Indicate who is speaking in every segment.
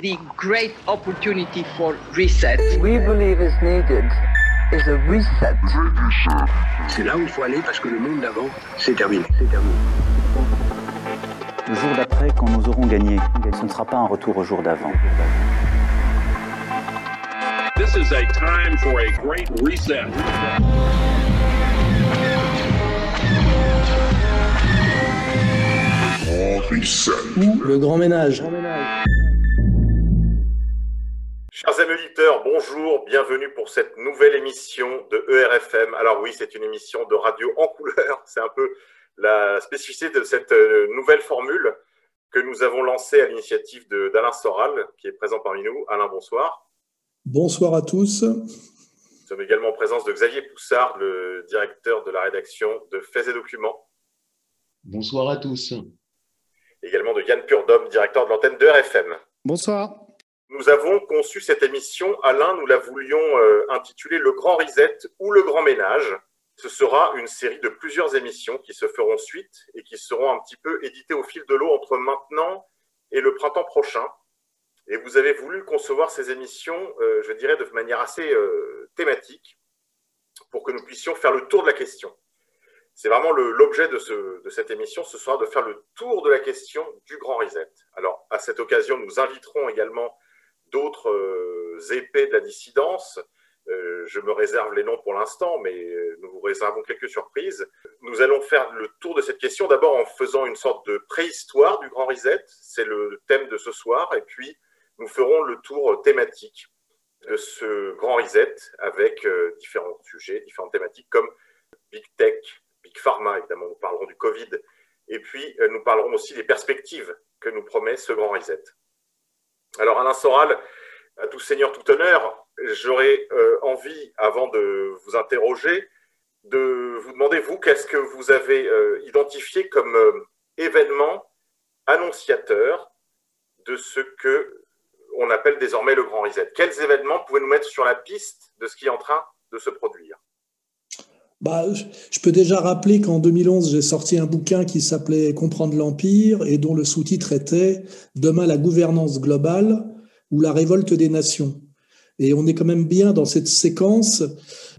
Speaker 1: the great opportunity for reset.
Speaker 2: We believe is needed is a reset.
Speaker 3: C'est là où il faut aller parce que le monde d'avant, c'est terminé. C'est terminé.
Speaker 4: Le jour d'après, quand nous aurons gagné, ce ne sera pas un retour au jour d'avant.
Speaker 5: This is a time for a great reset.
Speaker 6: Le grand ménage.
Speaker 7: Chers amis auditeurs, bonjour, bienvenue pour cette nouvelle émission de ERFM. Alors oui, c'est une émission de radio en couleur, c'est un peu la spécificité de cette euh, nouvelle formule que nous avons lancée à l'initiative d'Alain Soral, qui est présent parmi nous. Alain, bonsoir.
Speaker 6: Bonsoir à tous.
Speaker 7: Nous sommes également en présence de Xavier Poussard, le directeur de la rédaction de Faits et Documents.
Speaker 8: Bonsoir à tous.
Speaker 7: Également de Yann Purdom, directeur de l'antenne de RFM.
Speaker 9: Bonsoir.
Speaker 7: Nous avons conçu cette émission, Alain, nous la voulions euh, intituler Le Grand Reset ou Le Grand Ménage. Ce sera une série de plusieurs émissions qui se feront suite et qui seront un petit peu éditées au fil de l'eau entre maintenant et le printemps prochain. Et vous avez voulu concevoir ces émissions, euh, je dirais, de manière assez euh, thématique pour que nous puissions faire le tour de la question. C'est vraiment l'objet de, ce, de cette émission, ce sera de faire le tour de la question du Grand Reset. Alors, à cette occasion, nous inviterons également d'autres euh, épées de la dissidence. Euh, je me réserve les noms pour l'instant, mais euh, nous vous réservons quelques surprises. Nous allons faire le tour de cette question, d'abord en faisant une sorte de préhistoire du Grand Reset, c'est le thème de ce soir, et puis nous ferons le tour thématique de ce Grand Reset avec différents sujets, différentes thématiques comme Big Tech, Big Pharma, évidemment, nous parlerons du Covid, et puis nous parlerons aussi des perspectives que nous promet ce Grand Reset. Alors, Alain Soral, à tout seigneur, tout honneur, j'aurais euh, envie, avant de vous interroger, de vous demander, vous, qu'est-ce que vous avez euh, identifié comme euh, événement annonciateur de ce que on appelle désormais le Grand Reset? Quels événements pouvez nous mettre sur la piste de ce qui est en train de se produire?
Speaker 6: Bah, je peux déjà rappeler qu'en 2011, j'ai sorti un bouquin qui s'appelait Comprendre l'Empire et dont le sous-titre était Demain la gouvernance globale ou la révolte des nations. Et on est quand même bien dans cette séquence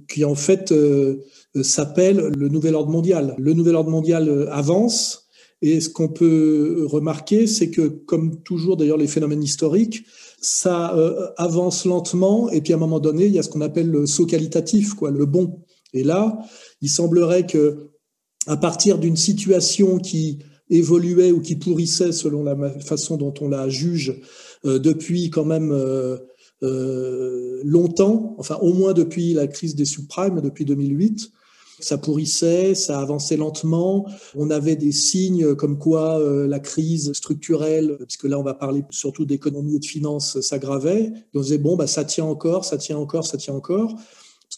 Speaker 6: qui en fait euh, s'appelle le nouvel ordre mondial. Le nouvel ordre mondial euh, avance et ce qu'on peut remarquer, c'est que comme toujours d'ailleurs les phénomènes historiques, ça euh, avance lentement et puis à un moment donné, il y a ce qu'on appelle le saut qualitatif, quoi, le bon. Et là, il semblerait que, à partir d'une situation qui évoluait ou qui pourrissait selon la façon dont on la juge euh, depuis quand même euh, euh, longtemps, enfin au moins depuis la crise des subprimes, depuis 2008, ça pourrissait, ça avançait lentement. On avait des signes comme quoi la crise structurelle, puisque là on va parler surtout d'économie et de finances, s'aggravait. On disait bon bah ça tient encore, ça tient encore, ça tient encore.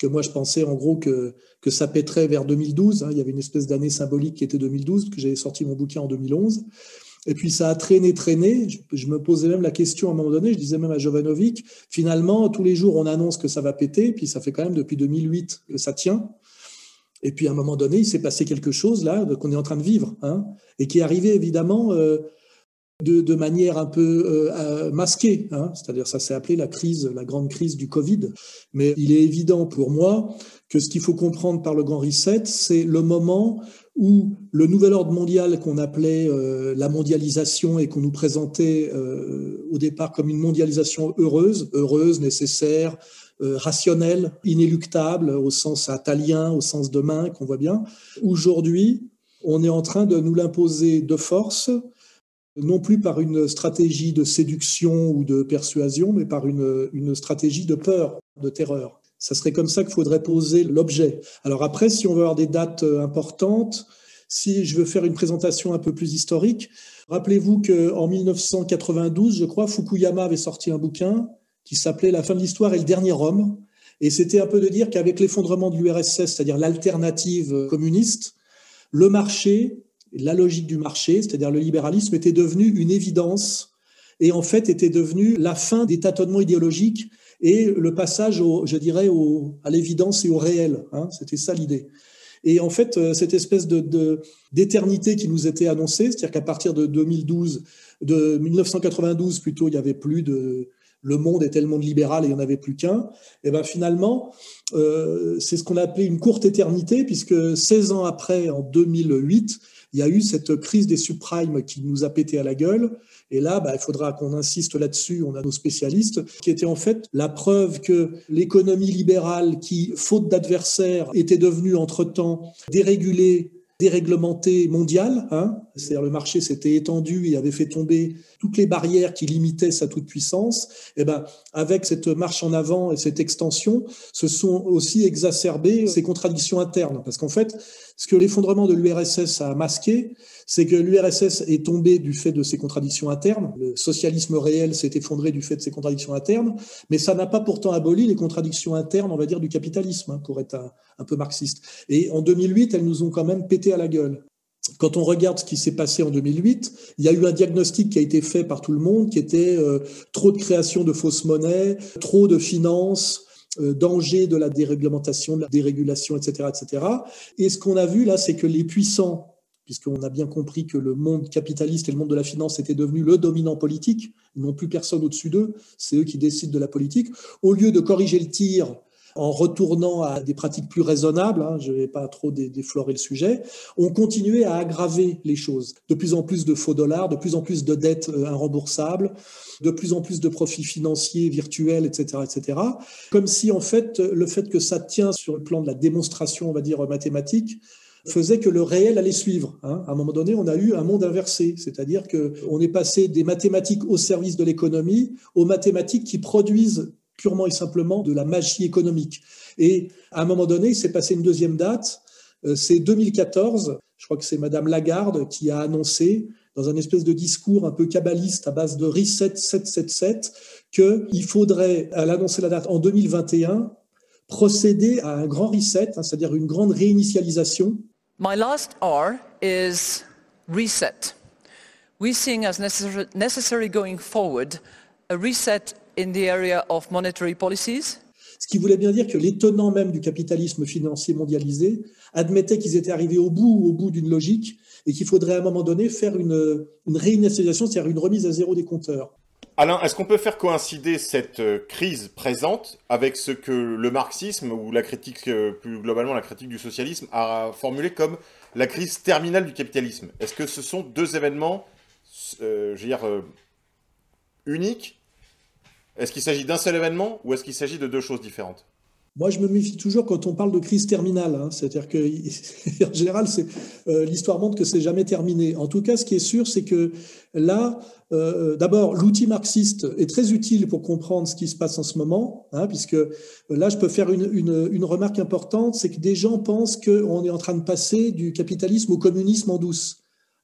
Speaker 6: Que moi, je pensais en gros que, que ça pèterait vers 2012. Hein. Il y avait une espèce d'année symbolique qui était 2012, que j'avais sorti mon bouquin en 2011. Et puis ça a traîné, traîné. Je, me posais même la question à un moment donné, je disais même à Jovanovic, finalement, tous les jours, on annonce que ça va péter, puis ça fait quand même depuis 2008 que ça tient. Et puis à un moment donné, il s'est passé quelque chose là qu'on est en train de vivre, hein, et qui est arrivé évidemment euh, de, manière un peu euh, euh, masquée. Hein. C'est-à-dire, ça s'est appelé la crise, la grande crise du Covid. Mais il est évident pour moi que ce qu'il faut comprendre par le grand reset, c'est le moment où le nouvel ordre mondial qu'on appelait euh, la mondialisation et qu'on nous présentait au départ comme une mondialisation heureuse, heureuse, nécessaire, rationnelle, inéluctable au sens italien, au sens de main qu'on voit bien. Aujourd'hui, on est en train de nous l'imposer de force non plus par une stratégie de séduction ou de persuasion, mais par une, stratégie de peur, de terreur. Ça serait comme ça qu'il faudrait poser l'objet. Alors après, si on veut avoir des dates euh, importantes, si je veux faire une présentation un peu plus historique, rappelez-vous qu'en 1992, je crois, Fukuyama avait sorti un bouquin qui s'appelait La fin de l'histoire et le dernier homme. Et c'était un peu de dire qu'avec l'effondrement de l'URSS, c'est-à-dire l'alternative communiste, le marché la logique du marché, c'est-à-dire le libéralisme, était devenu une évidence et en fait était devenu la fin des tâtonnements idéologiques et le passage, je dirais, à l'évidence et au réel. Hein, C'était ça l'idée. Et en fait, euh, cette espèce de d'éternité qui nous était annoncée, c'est-à-dire qu'à partir de 2012, de 1992 plutôt, il y avait plus de le monde était le monde libéral et il n'y en avait plus qu'un. Et ben finalement, euh, c'est ce qu'on a appelé une courte éternité, puisque 16 ans après, en 2008, il y a eu cette crise des subprimes qui nous a pété à la gueule. Et là, bah, il faudra qu'on insiste là-dessus. On a nos spécialistes qui étaient en fait la preuve que l'économie libérale, qui, faute d'adversaires, était devenue entre-temps dérégulée déréglementé mondial, hein, c'est-à-dire le marché s'était étendu et avait fait tomber toutes les barrières qui limitaient sa toute puissance. Et eh ben, avec cette marche en avant et cette extension, se sont aussi exacerbées ces contradictions internes, parce qu'en fait, ce que l'effondrement de l'URSS a masqué, c'est que l'URSS est tombé du fait de ses contradictions internes. Le socialisme réel s'est effondré du fait de ses contradictions internes, mais ça n'a pas pourtant aboli les contradictions internes, on va dire, du capitalisme, hein, pour être un, peu marxiste. Et en 2008, elles nous ont quand même pété à la gueule. Quand on regarde ce qui s'est passé en 2008, il y a eu un diagnostic qui a été fait par tout le monde, qui était euh, trop de création de fausses monnaies, trop de finances, danger de la déréglementation, de la dérégulation, etc., etc. Et ce qu'on a vu là, c'est que les puissants puisqu'on a bien compris que le monde capitaliste et le monde de la finance étaient devenus le dominant politique, ils n'ont plus personne au-dessus d'eux, c'est eux qui décident de la politique. Au lieu de corriger le tir en retournant à des pratiques plus raisonnables, hein, je ne vais pas trop déflorer le sujet, on continuait à aggraver les choses. De plus en plus de faux dollars, de plus en plus de dettes euh, de plus en plus de profits financiers virtuels, etc., etc. Comme si, en fait, le fait que ça tient sur le plan de la démonstration, on va dire, mathématique, faisait que le réel allait suivre. Hein. À un moment donné, on a eu un monde inversé, c'est-à-dire qu'on est passé des mathématiques au service de l'économie aux mathématiques qui produisent purement et simplement de la magie économique. Et à un moment donné, il s'est passé une deuxième date, euh, c'est 2014, je crois que c'est Madame Lagarde qui a annoncé dans un espèce de discours un peu kabbaliste à base de reset 777 qu'il faudrait, à l'annoncer la date en 2021, procéder à un grand reset, hein, c'est-à-dire une grande réinitialisation
Speaker 9: My last R is reset. We seeing as necessary, going forward a reset in the area of monetary policies.
Speaker 6: Ce qui voulait bien dire que les tenants même du capitalisme financier mondialisé admettaient qu'ils étaient arrivés au bout, au bout d'une logique et qu'il faudrait à un moment donné faire une, une réinitialisation, c'est-à-dire une remise à zéro des compteurs.
Speaker 7: Alain, est-ce qu'on peut faire coïncider cette euh, crise présente avec ce que le marxisme ou la critique, euh, plus globalement la critique du socialisme, a formulé comme la crise terminale du capitalisme? Est-ce que ce sont deux événements, euh, je veux dire, uniques Est-ce qu'il s'agit d'un seul événement ou est-ce qu'il s'agit de deux choses différentes?
Speaker 6: Moi, je me méfie toujours quand on parle de crise terminale. Hein. C'est-à-dire que, en général, euh, l'histoire montre que c'est jamais terminé. En tout cas, ce qui est sûr, c'est que là, euh, d'abord, l'outil marxiste est très utile pour comprendre ce qui se passe en ce moment, hein, puisque euh, là, je peux faire une, une remarque importante, c'est que des gens pensent qu'on est en train de passer du capitalisme au communisme en douce,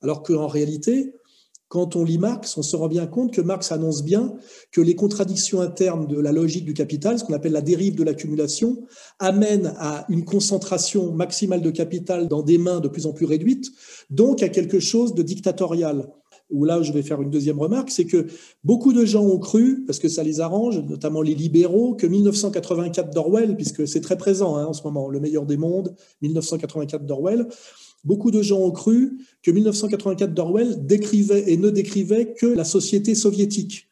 Speaker 6: alors qu'en réalité, quand on lit Marx, on se rend bien compte que Marx annonce bien que les contradictions internes de la logique du capital, ce qu'on appelle la dérive de l'accumulation, amènent à une concentration maximale de capital dans des mains de plus en plus réduites, donc à quelque chose de dictatorial. Où là, je vais faire une deuxième remarque, c'est que beaucoup de gens ont cru, parce que ça les arrange, notamment les libéraux, que 1984 d'Orwell, puisque c'est très présent hein, en ce moment, le meilleur des mondes, 1984 d'Orwell, Beaucoup de gens ont cru que 1984 d'Orwell décrivait et ne décrivait que la société soviétique.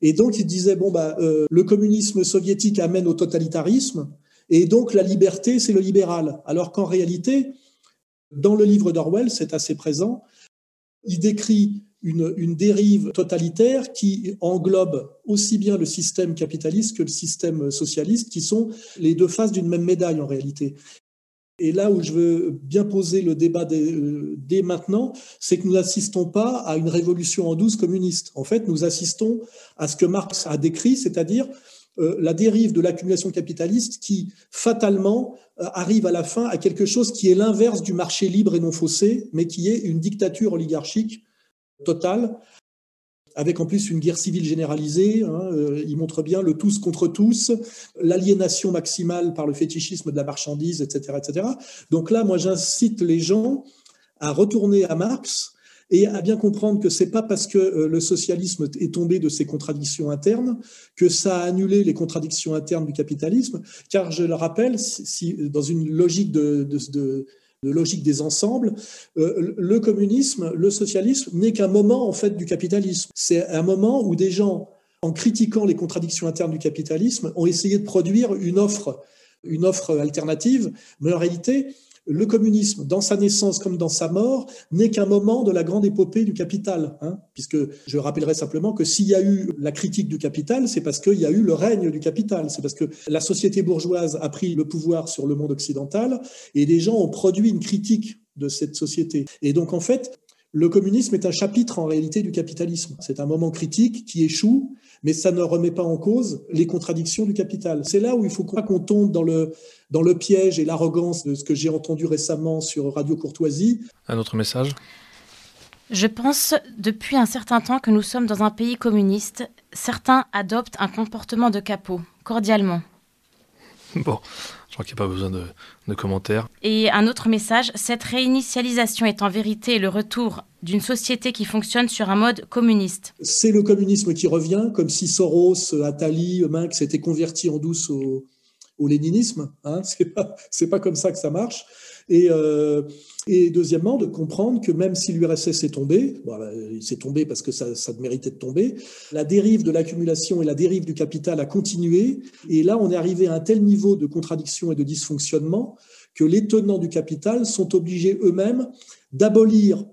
Speaker 6: Et donc, ils disaient, bon, bah, euh, le communisme soviétique amène au totalitarisme, et donc la liberté, c'est le libéral. Alors qu'en réalité, dans le livre d'Orwell, c'est assez présent, il décrit une, dérive totalitaire qui englobe aussi bien le système capitaliste que le système socialiste, qui sont les deux faces d'une même médaille en réalité. Et là où je veux bien poser le débat euh, dès, maintenant, c'est que nous n'assistons pas à une révolution en douce communiste. En fait, nous assistons à ce que Marx a décrit, c'est-à-dire euh, la dérive de l'accumulation capitaliste qui, fatalement, euh, arrive à la fin à quelque chose qui est l'inverse du marché libre et non faussé, mais qui est une dictature oligarchique totale, avec en plus une guerre civile généralisée. Hein, euh, il montre bien le tous contre tous, l'aliénation maximale par le fétichisme de la marchandise, etc., etc. Donc là, moi, j'incite les gens à retourner à Marx et à bien comprendre que c'est pas parce que euh, le socialisme est tombé de ses contradictions internes que ça a annulé les contradictions internes du capitalisme, car je le rappelle, dans une logique de, logique des ensembles, euh, le communisme, le socialisme n'est qu'un moment en fait du capitalisme. C'est un moment où des gens, en critiquant les contradictions internes du capitalisme, ont essayé de produire une offre, une offre alternative, mais en réalité, le communisme, dans sa naissance comme dans sa mort, n'est qu'un moment de la grande épopée du capital. Hein, puisque je rappellerai simplement que s'il y a eu la critique du capital, c'est parce qu'il y a eu le règne du capital. C'est parce que la société bourgeoise a pris le pouvoir sur le monde occidental et des gens ont produit une critique de cette société. Et donc, en fait, le communisme est un chapitre en réalité du capitalisme. C'est un moment critique qui échoue mais ça ne remet pas en cause les contradictions du capital. C'est là où il faut pas qu'on tombe dans le, dans le piège et l'arrogance de ce que j'ai entendu récemment sur Radio Courtoisie.
Speaker 10: Un autre message?
Speaker 11: Je pense depuis un certain temps que nous sommes dans un pays communiste. Certains adoptent un comportement de capot, cordialement.
Speaker 10: Bon, je crois qu'il n'y a pas besoin de, de, commentaires.
Speaker 11: Et un autre message, cette réinitialisation est en vérité le retour d'une société qui fonctionne sur un mode communiste.
Speaker 6: C'est le communisme qui revient, comme si Soros, Attali, Minx s'étaient convertis en douce au, au léninisme. Hein c'est pas, pas comme ça que ça marche. Et, euh, et, deuxièmement, de comprendre que même si l'URSS est tombé, bon, il s'est tombé parce que ça, ça méritait de tomber, la dérive de l'accumulation et la dérive du capital a continué. Et là, on est arrivé à un tel niveau de contradiction et de dysfonctionnement que les tenants du capital sont obligés eux-mêmes d'abolir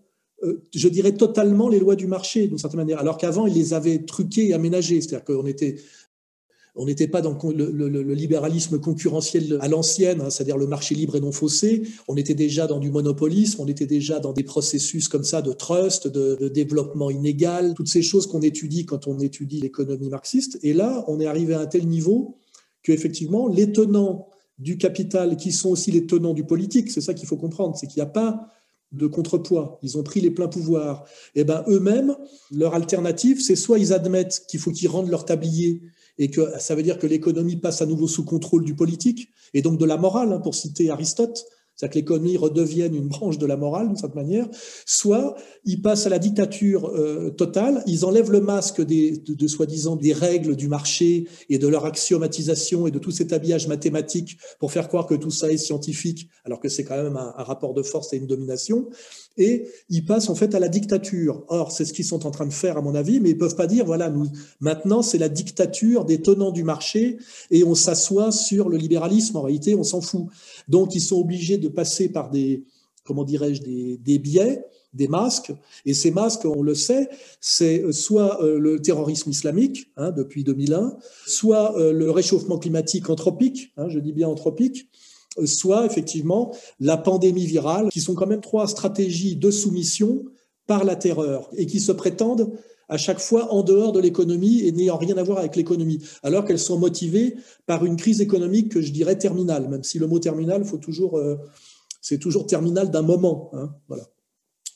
Speaker 6: euh, je dirais totalement les lois du marché d'une certaine manière, alors qu'avant ils les avaient truquées et aménagées, c'est-à-dire qu'on était on n'était pas dans le, libéralisme concurrentiel à l'ancienne, hein, c'est-à-dire le marché libre et non faussé. On était déjà dans du monopolisme, on était déjà dans des processus comme ça de trust, de, développement inégal, toutes ces choses qu'on étudie quand on étudie l'économie marxiste. Et là, on est arrivé à un tel niveau que effectivement, les tenants du capital, qui sont aussi les tenants du politique, c'est ça qu'il faut comprendre, c'est qu'il n'y a pas de contrepoids. Ils ont pris les pleins pouvoirs. Et eh ben eux-mêmes, leur alternative, c'est soit ils admettent qu'il faut qu'ils rendent leur tablier et que ça veut dire que l'économie passe à nouveau sous contrôle du politique et donc de la morale, hein, pour citer Aristote. C'est-à-dire que l'économie redevienne une branche de la morale d'une certaine manière, soit ils passent à la dictature euh, totale, ils enlèvent le masque des, de, soi-disant des règles du marché et de leur axiomatisation et de tout cet habillage mathématique pour faire croire que tout ça est scientifique, alors que c'est quand même un, un, rapport de force et une domination et ils passent en fait à la dictature. Or, c'est ce qu'ils sont en train de faire, à mon avis, mais ils peuvent pas dire, voilà, nous, maintenant, c'est la dictature des tenants du marché et on s'assoit sur le libéralisme. En réalité, on s'en fout. Donc, ils sont obligés de passer par des, comment dirais-je, des, biais des masques. Et ces masques, on le sait, c'est soit euh, le terrorisme islamique hein, depuis 2001, soit euh, le réchauffement climatique anthropique, hein, je dis bien anthropique, soit effectivement la pandémie virale, qui sont quand même trois stratégies de soumission par la terreur et qui se prétendent à chaque fois en dehors de l'économie et n'ayant rien à voir avec l'économie, alors qu'elles sont motivées par une crise économique que je dirais terminale, même si le mot terminal, faut toujours, euh, c'est toujours terminal d'un moment. Hein, voilà.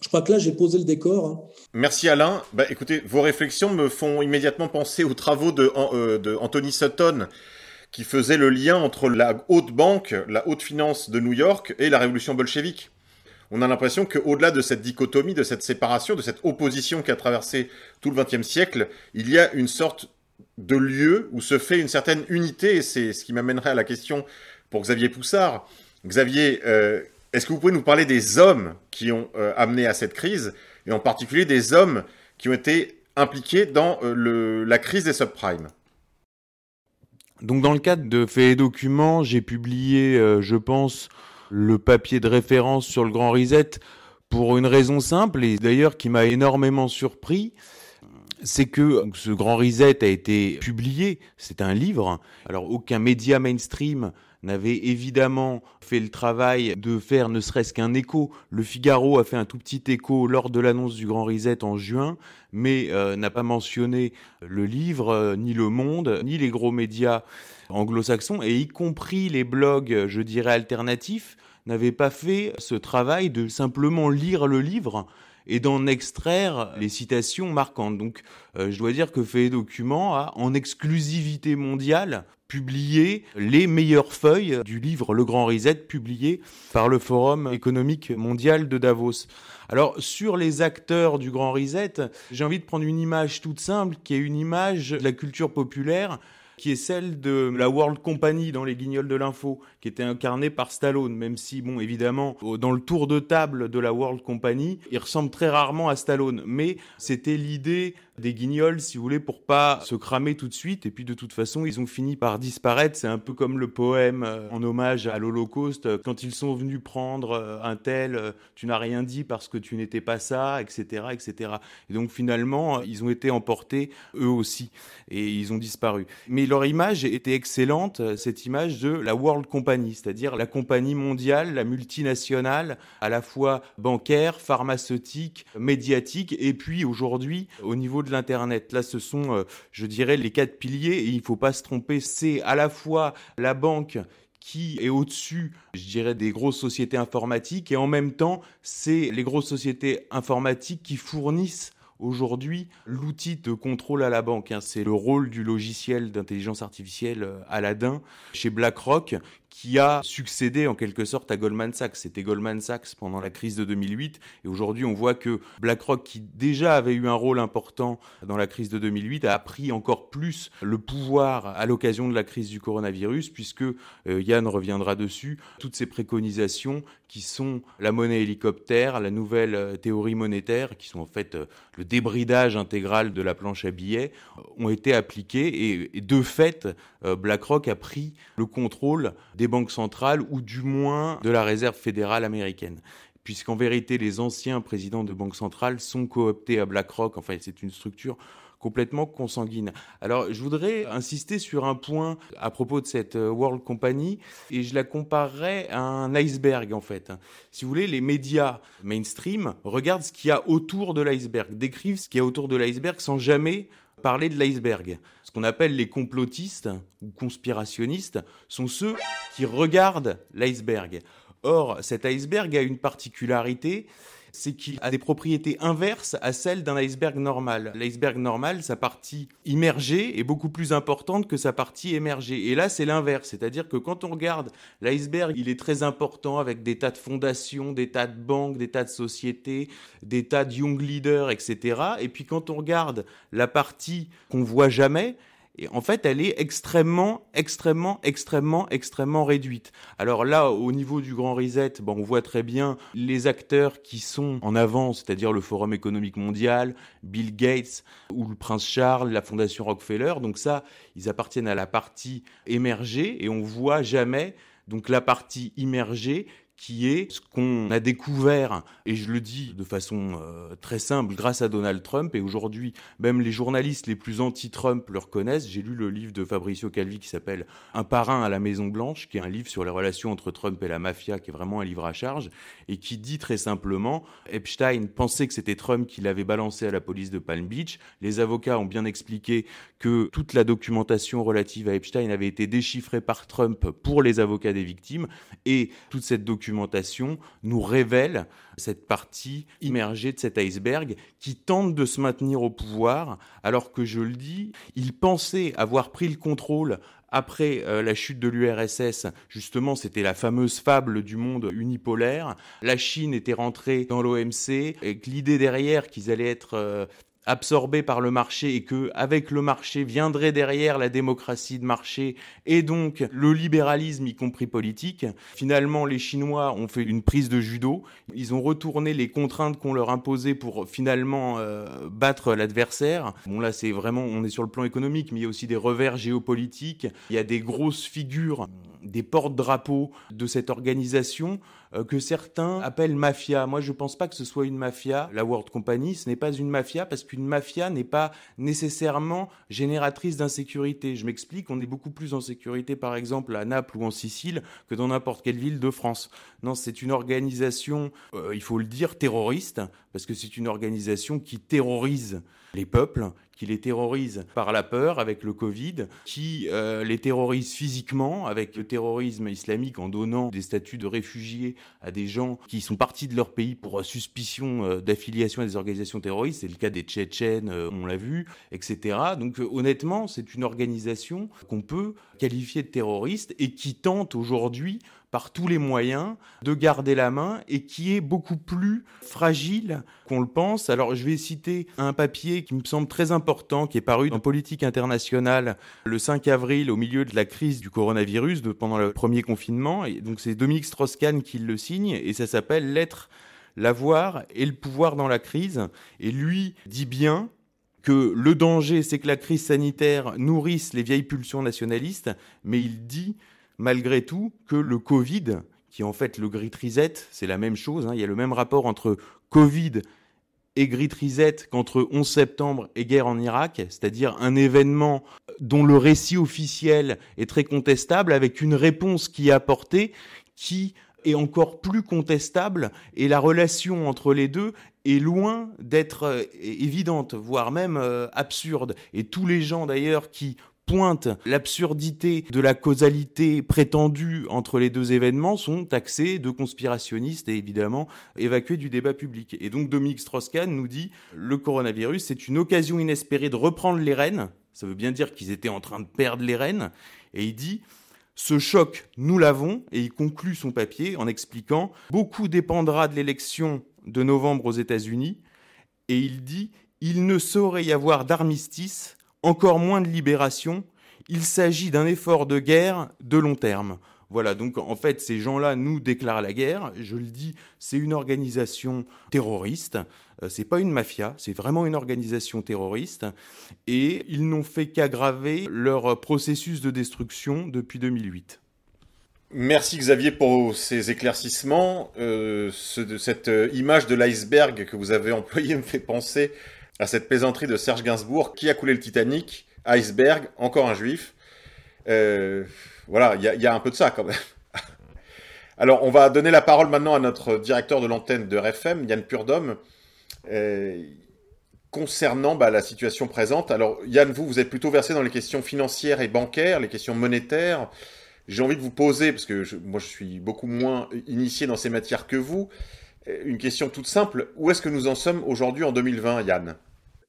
Speaker 6: Je crois que là, j'ai posé le décor. Hein.
Speaker 7: Merci Alain. Bah, écoutez, vos réflexions me font immédiatement penser aux travaux de, euh, de Anthony Sutton, qui faisait le lien entre la haute banque, la haute finance de New York et la révolution bolchevique. On a l'impression qu'au-delà de cette dichotomie, de cette séparation, de cette opposition qui a traversé tout le XXe siècle, il y a une sorte de lieu où se fait une certaine unité, et c'est ce qui m'amènerait à la question pour Xavier Poussard. Xavier, euh, est-ce que vous pouvez nous parler des hommes qui ont euh, amené à cette crise, et en particulier des hommes qui ont été impliqués dans euh, la crise des subprimes?
Speaker 12: Donc dans le cadre de Faits et Documents, j'ai publié, euh, je pense, le papier de référence sur le Grand Reset pour une raison simple et d'ailleurs qui m'a énormément surpris. C'est que ce Grand Reset a été publié, c'est un livre. Alors aucun média mainstream n'avait évidemment fait le travail de faire ne serait-ce qu'un écho. Le Figaro a fait un tout petit écho lors de l'annonce du Grand Reset en juin, mais euh, n'a pas mentionné le livre, euh, ni le monde, ni les gros médias anglo-saxons, et y compris les blogs, je dirais, alternatifs, n'avaient pas fait ce travail de simplement lire le livre et d'en extraire les citations marquantes. Donc, euh, je dois dire que Fait Document a, en exclusivité mondiale, publié les meilleures feuilles du livre Le Grand Reset publié par le Forum économique mondial de Davos. Alors sur les acteurs du Grand Reset, j'ai envie de prendre une image toute simple qui est une image de la culture populaire qui est celle de la World Company dans Les Guignols de l'Info, qui était incarnée par Stallone, même si, bon, évidemment, dans le tour de table de la World Company, il ressemble très rarement à Stallone. Mais c'était l'idée des guignols, si vous voulez, pour pas se cramer tout de suite. Et puis de toute façon, ils ont fini par disparaître. C'est un peu comme le poème euh, en hommage à l'Holocauste. Quand ils sont venus prendre euh, un tel, euh, tu n'as rien dit parce que tu n'étais pas ça, etc., etc. Et donc finalement, ils ont été emportés eux aussi et ils ont disparu. Mais leur image était excellente, cette image de la World Company, c'est-à-dire la compagnie mondiale, la multinationale, à la fois bancaire, pharmaceutique, médiatique, et puis aujourd'hui au niveau de l'Internet. Là, ce sont, euh, je dirais, les quatre piliers et il ne faut pas se tromper. C'est à la fois la banque qui est au-dessus, je dirais, des grosses sociétés informatiques et en même temps, c'est les grosses sociétés informatiques qui fournissent aujourd'hui l'outil de contrôle à la banque. Hein. C'est le rôle du logiciel d'intelligence artificielle euh, Aladdin chez BlackRock qui a succédé en quelque sorte à Goldman Sachs. C'était Goldman Sachs pendant la crise de 2008 et aujourd'hui on voit que BlackRock qui déjà avait eu un rôle important dans la crise de 2008 a pris encore plus le pouvoir à l'occasion de la crise du coronavirus puisque euh, Yann reviendra dessus toutes ces préconisations qui sont la monnaie hélicoptère, la nouvelle euh, théorie monétaire qui sont en fait euh, le débridage intégral de la planche à billets ont été appliquées et, de fait BlackRock a pris le contrôle des des banques centrales ou du moins de la Réserve fédérale américaine puisqu'en vérité les anciens présidents de banques centrales sont cooptés à BlackRock. Enfin, c'est une structure complètement consanguine. Alors, je voudrais insister sur un point à propos de cette euh, World Company, et je la comparerais à un iceberg, en fait. Si vous voulez, les médias mainstream regardent ce qu'il y a autour de l'iceberg, décrivent ce qu'il y a autour de l'iceberg sans jamais parler de l'iceberg. Ce qu'on appelle les complotistes ou conspirationnistes sont ceux qui regardent l'iceberg. Or, cet iceberg a une particularité, c'est qu'il a des propriétés inverses à celles d'un iceberg normal. L'iceberg normal, sa partie immergée est beaucoup plus importante que sa partie émergée. Et là, c'est l'inverse. C'est-à-dire que quand on regarde l'iceberg, il est très important avec des tas de fondations, des tas de banques, des tas de sociétés, des tas de young leaders, etc. Et puis quand on regarde la partie qu'on voit jamais, et en fait, elle est extrêmement, extrêmement, extrêmement, extrêmement réduite. Alors là, au niveau du Grand Reset, bon, on voit très bien les acteurs qui sont en avant, c'est-à-dire le Forum économique mondial, Bill Gates ou le Prince Charles, la Fondation Rockefeller. Donc ça, ils appartiennent à la partie émergée et on voit jamais donc la partie immergée qui est ce qu'on a découvert, et je le dis de façon euh, très simple, grâce à Donald Trump, et aujourd'hui même les journalistes les plus anti-Trump le reconnaissent. J'ai lu le livre de Fabricio Calvi qui s'appelle Un parrain à la Maison Blanche, qui est un livre sur les relations entre Trump et la mafia, qui est vraiment un livre à charge, et qui dit très simplement, Epstein pensait que c'était Trump qui l'avait balancé à la police de Palm Beach. Les avocats ont bien expliqué que toute la documentation relative à Epstein avait été déchiffrée par Trump pour les avocats des victimes, et toute cette documentation nous révèle cette partie immergée de cet iceberg qui tente de se maintenir au pouvoir, alors que je le dis, il pensait avoir pris le contrôle après euh, la chute de l'URSS, justement, c'était la fameuse fable du monde unipolaire. La Chine était rentrée dans l'OMC et l'idée derrière qu'ils allaient être euh, absorbé par le marché et que avec le marché viendrait derrière la démocratie de marché et donc le libéralisme y compris politique. Finalement, les Chinois ont fait une prise de judo, ils ont retourné les contraintes qu'on leur imposait pour finalement euh, battre l'adversaire. Bon là, c'est vraiment on est sur le plan économique, mais il y a aussi des revers géopolitiques, il y a des grosses figures, des porte-drapeaux de cette organisation euh, que certains appellent mafia. Moi, je pense pas que ce soit une mafia, la World Company, ce n'est pas une mafia parce que une mafia n'est pas nécessairement génératrice d'insécurité. Je m'explique, on est beaucoup plus en sécurité par exemple à Naples ou en Sicile que dans n'importe quelle ville de France. Non, c'est une organisation, euh, il faut le dire, terroriste, parce que c'est une organisation qui terrorise les peuples, qui les terrorise par la peur avec le Covid, qui euh, les terrorise physiquement avec le terrorisme islamique en donnant des statuts de réfugiés à des gens qui sont partis de leur pays pour suspicion euh, d'affiliation à des organisations terroristes. C'est le cas des Tchétchènes, euh, on l'a vu, etc. Donc honnêtement, c'est une organisation qu'on peut qualifier de terroriste et qui tente aujourd'hui par tous les moyens de garder la main et qui est beaucoup plus fragile qu'on le pense. Alors je vais citer un papier qui me semble très important, qui est paru dans Politique internationale le 5 avril au milieu de la crise du coronavirus, pendant le premier confinement. Et donc c'est Dominique Strauss-Kahn qui le signe et ça s'appelle L'être, l'avoir et le pouvoir dans la crise. Et lui dit bien que le danger, c'est que la crise sanitaire nourrisse les vieilles pulsions nationalistes, mais il dit malgré tout que le Covid, qui est en fait le Great Reset, c'est la même chose, hein, il y a le même rapport entre Covid et Great Reset qu'entre 11 septembre et guerre en Irak, c'est-à-dire un événement dont le récit officiel est très contestable, avec une réponse qui est apportée qui est encore plus contestable, et la relation entre les deux est loin d'être euh, évidente, voire même euh, absurde. Et tous les gens d'ailleurs qui pointe l'absurdité de la causalité prétendue entre les deux événements sont taxés de conspirationnistes et évidemment évacués du débat public. Et donc Dominique Strauss-Kahn nous dit le coronavirus c'est une occasion inespérée de reprendre les rênes. Ça veut bien dire qu'ils étaient en train de perdre les rênes. Et il dit ce choc, nous l'avons, et il conclut son papier en expliquant beaucoup dépendra de l'élection de novembre aux États-Unis. Et il dit il ne saurait y avoir d'armistice encore moins de libération. Il s'agit d'un effort de guerre de long terme. Voilà, donc en fait, ces gens-là nous déclarent la guerre. Je le dis, c'est une organisation terroriste. Euh, c'est pas une mafia, c'est vraiment une organisation terroriste. Et ils n'ont fait qu'aggraver leur processus de destruction depuis 2008.
Speaker 7: Merci Xavier pour ces éclaircissements. Euh, cette euh, image de l'iceberg que vous avez employée me fait penser à cette plaisanterie de Serge Gainsbourg, qui a coulé le Titanic, iceberg, encore un juif. Euh, voilà, il y, a un peu de ça quand même. Alors, on va donner la parole maintenant à notre directeur de l'antenne de RFM, Yann Purdom, euh, concernant bah, la situation présente. Alors, Yann, vous, vous êtes plutôt versé dans les questions financières et bancaires, les questions monétaires. J'ai envie de vous poser, parce que moi je suis beaucoup moins initié dans ces matières que vous, une question toute simple. Où est-ce que nous en sommes aujourd'hui en 2020, Yann?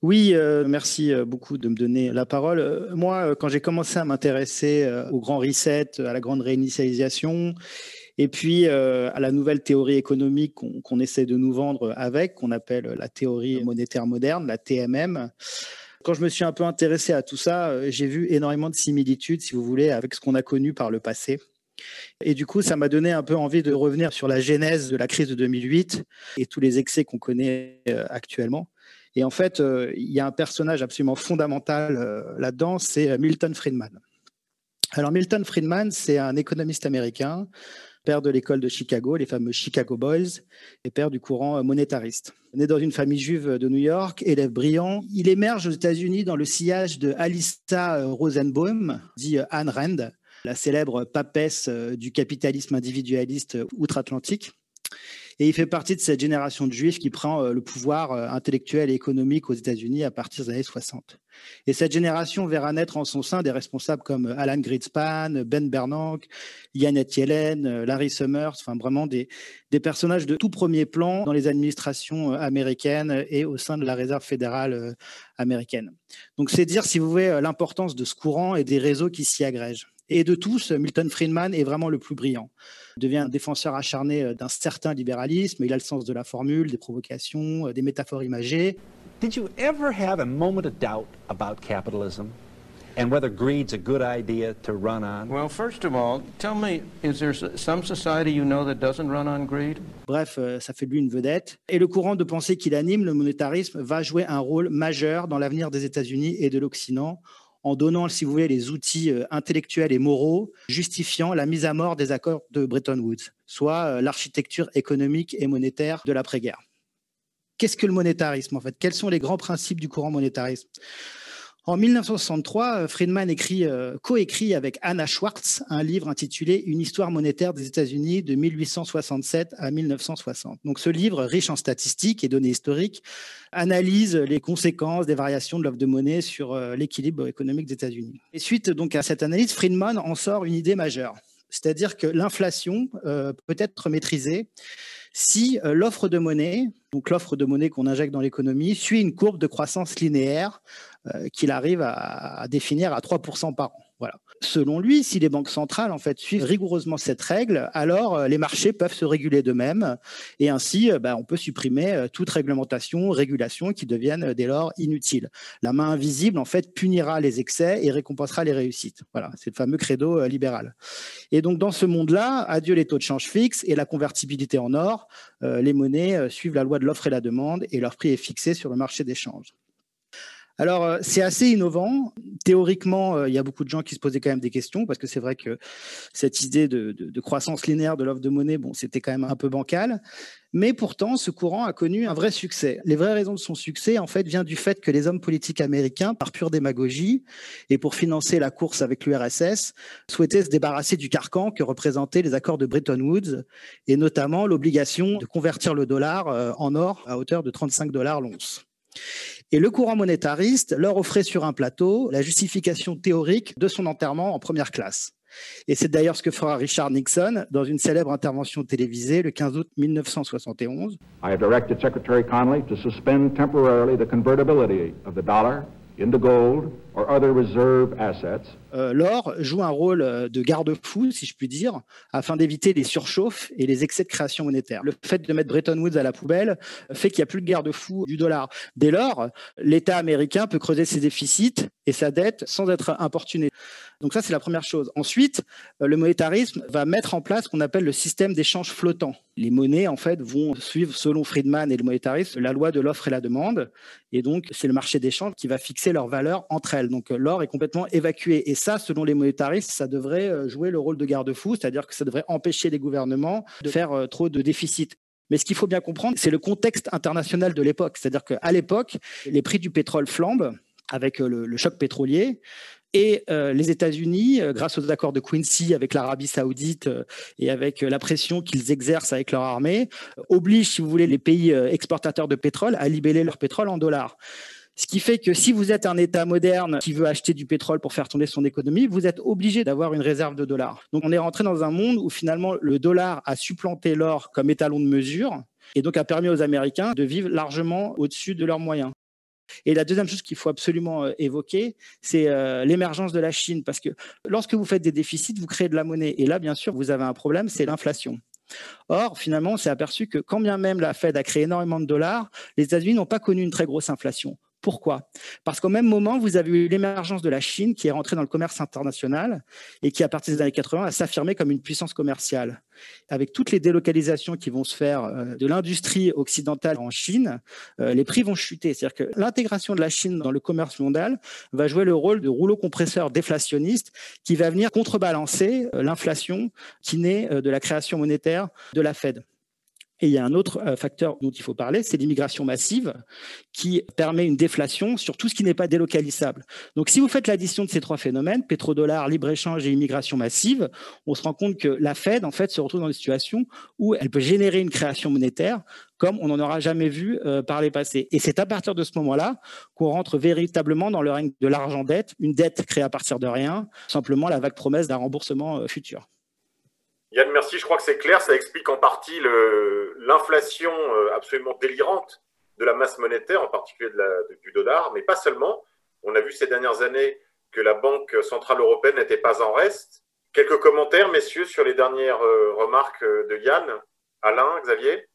Speaker 13: Oui, euh, merci euh, beaucoup de me donner la parole. Euh, moi, quand j'ai commencé à m'intéresser au grand reset, à la grande réinitialisation, et puis à la nouvelle théorie économique qu'on essaie de nous vendre avec, qu'on appelle la théorie monétaire moderne, la TMM, quand je me suis un peu intéressé à tout ça, j'ai vu énormément de similitudes, si vous voulez, avec ce qu'on a connu par le passé. Et du coup, ça m'a donné un peu envie de revenir sur la genèse de la crise de 2008 et tous les excès qu'on connaît euh, actuellement. Et en fait, euh, il y a un personnage absolument fondamental euh, là-dedans, c'est Milton Friedman. Alors Milton Friedman, c'est un économiste américain, père de l'école de Chicago, les fameux Chicago Boys, et père du courant monétariste. Né dans une famille juive de New York, élève brillant, il émerge aux États-Unis dans le sillage de Alissa Rosenbaum, dit Anne Rand, la célèbre papesse euh, du capitalisme individualiste outre-Atlantique. Et il fait partie de cette génération de juifs qui prend euh, le pouvoir euh, intellectuel et économique aux États-Unis à partir des années 60. Et cette génération verra naître en son sein des responsables comme Alan Greenspan, Ben Bernanke, Yannette Yellen, Larry Summers, enfin vraiment des, des personnages de tout premier plan dans les administrations américaines et au sein de la réserve fédérale américaine. Donc c'est dire, si vous voulez, l'importance de ce courant et des réseaux qui s'y agrègent. Et de tous, Milton Friedman est vraiment le plus brillant. Il devient un défenseur acharné euh, d'un certain libéralisme. Il a le sens de la formule, des provocations, euh, des métaphores imagées.
Speaker 14: Did you ever have a moment of doubt about capitalism and whether greed's a good idea to run on?
Speaker 15: Well, first of all, tell me, is there some society you know that doesn't run on greed?
Speaker 13: Bref, euh, ça fait de lui une vedette. Et le courant de pensée qu'il anime, le monétarisme, va jouer un rôle majeur dans l'avenir des États-Unis et de l'Occident en donnant, si vous voulez, les outils euh, intellectuels et moraux justifiant la mise à mort des accords de Bretton Woods, soit euh, l'architecture économique et monétaire de l'après-guerre. Qu'est-ce que le monétarisme en fait? Quels sont les grands principes du courant monétarisme? En 1963, Friedman écrit, euh, coécrit avec Anna Schwartz un livre intitulé Une histoire monétaire des États-Unis de 1867 à 1960. Donc ce livre, riche en statistiques et données historiques, analyse les conséquences des variations de l'offre de monnaie sur euh, l'équilibre économique des États-Unis. Et suite donc à cette analyse, Friedman en sort une idée majeure, c'est-à-dire que l'inflation euh, peut être maîtrisée si l'offre de monnaie, donc l'offre de monnaie qu'on injecte dans l'économie, suit une courbe de croissance linéaire euh, qu'il arrive à, définir à 3% par an. Voilà. Selon lui, si les banques centrales en fait suivent rigoureusement cette règle, alors euh, les marchés peuvent se réguler d'eux-mêmes et ainsi euh, bah, on peut supprimer toute réglementation, régulation qui deviennent dès lors inutiles. La main invisible en fait punira les excès et récompensera les réussites. Voilà, c'est le fameux credo libéral. Et donc dans ce monde-là, adieu les taux de change fixes et la convertibilité en or. les monnaies suivent la loi de l'offre et la demande et leur prix est fixé sur le marché d'échange. Alors, euh, c'est assez innovant. Théoriquement, euh, il y a beaucoup de gens qui se posaient quand même des questions, parce que c'est vrai que cette idée de, croissance linéaire de l'offre de monnaie, bon, c'était quand même un peu bancal. Mais pourtant, ce courant a connu un vrai succès. Les vraies raisons de son succès, en fait, viennent du fait que les hommes politiques américains, par pure démagogie et pour financer la course avec l'URSS, souhaitaient se débarrasser du carcan que représentaient les accords de Bretton Woods, et notamment l'obligation de convertir le dollar euh, en or à hauteur de 35 dollars l'once. Et le courant monétariste leur offrait sur un plateau la justification théorique de son enterrement en première classe. Et c'est d'ailleurs ce que fera Richard Nixon dans une célèbre intervention télévisée le 15 août 1971. I have directed Secretary to suspend temporarily the convertibility of the dollar euh, l'or joue un rôle euh, de garde-fou, si je puis dire, afin d'éviter les surchauffes et les excès de création monétaire. Le fait de mettre Bretton Woods à la poubelle fait qu'il n'y a plus de garde-fou du dollar. Dès lors, l'État américain peut creuser ses déficits et sa dette sans être importuné. Donc ça, c'est la première chose. Ensuite, euh, le monétarisme va mettre en place ce qu'on appelle le système d'échange flottant. Les monnaies, en fait, vont suivre, selon Friedman et le monétarisme, la loi de l'offre et la demande. Et donc, c'est le marché d'échange qui va fixer leur valeur entre elles. Donc, euh, l'or est complètement évacué. Et ça, selon les monétaristes, ça devrait euh, jouer le rôle de garde-fou, c'est-à-dire que ça devrait empêcher les gouvernements de faire trop de déficit. Mais ce qu'il faut bien comprendre, c'est le contexte international de l'époque. C'est-à-dire qu'à l'époque, les prix du pétrole flambent avec le choc pétrolier. Et euh, les États-Unis, euh, grâce aux accords de Quincy avec l'Arabie saoudite euh, et avec la pression qu'ils exercent avec leur armée, obligent, si vous voulez, les pays exportateurs de pétrole à libeller leur pétrole en dollars. Ce qui fait que si vous êtes un État moderne qui veut acheter du pétrole pour faire tourner son économie, vous êtes obligé d'avoir une réserve de dollars. Donc on est rentré dans un monde où finalement le dollar a supplanté l'or comme étalon de mesure et donc a permis aux Américains de vivre largement au-dessus de leurs moyens. Et la deuxième chose qu'il faut absolument euh, évoquer, c'est euh, l'émergence de la Chine, parce que lorsque vous faites des déficits, vous créez de la monnaie. Et là, bien sûr, vous avez un problème, c'est l'inflation. Or, finalement, on s'est aperçu que quand bien même la Fed a créé énormément de dollars, les États-Unis n'ont pas connu une très grosse inflation. Pourquoi? Parce qu'au même moment, vous avez eu l'émergence de la Chine qui est rentrée dans le commerce international et qui, à partir des années 80, a s'affirmer comme une puissance commerciale. Avec toutes les délocalisations qui vont se faire euh, de l'industrie occidentale en Chine, euh, les prix vont chuter. C'est-à-dire que l'intégration de la Chine dans le commerce mondial va jouer le rôle de rouleau compresseur déflationniste qui va venir contrebalancer euh, l'inflation qui naît de la création monétaire de la Fed. Et il y a un autre euh, facteur dont il faut parler, c'est l'immigration massive qui permet une déflation sur tout ce qui n'est pas délocalisable. Donc si vous faites l'addition de ces trois phénomènes, pétrodollar, libre-échange et immigration massive, on se rend compte que la Fed en fait se retrouve dans une situation où elle peut générer une création monétaire comme on n'en aura jamais vu euh, par les passés. Et c'est à partir de ce moment-là qu'on rentre véritablement dans le règne de l'argent-dette, une dette créée à partir de rien, simplement la vague promesse d'un remboursement euh, futur.
Speaker 7: Yann, merci. Je crois que c'est clair. Ça explique en partie l'inflation euh, absolument délirante de la masse monétaire, en particulier du dollar, mais pas seulement. On a vu ces dernières années que la Banque centrale européenne n'était pas en reste. Quelques commentaires, messieurs, sur les dernières euh, remarques euh, de Yann. Alain, Xavier?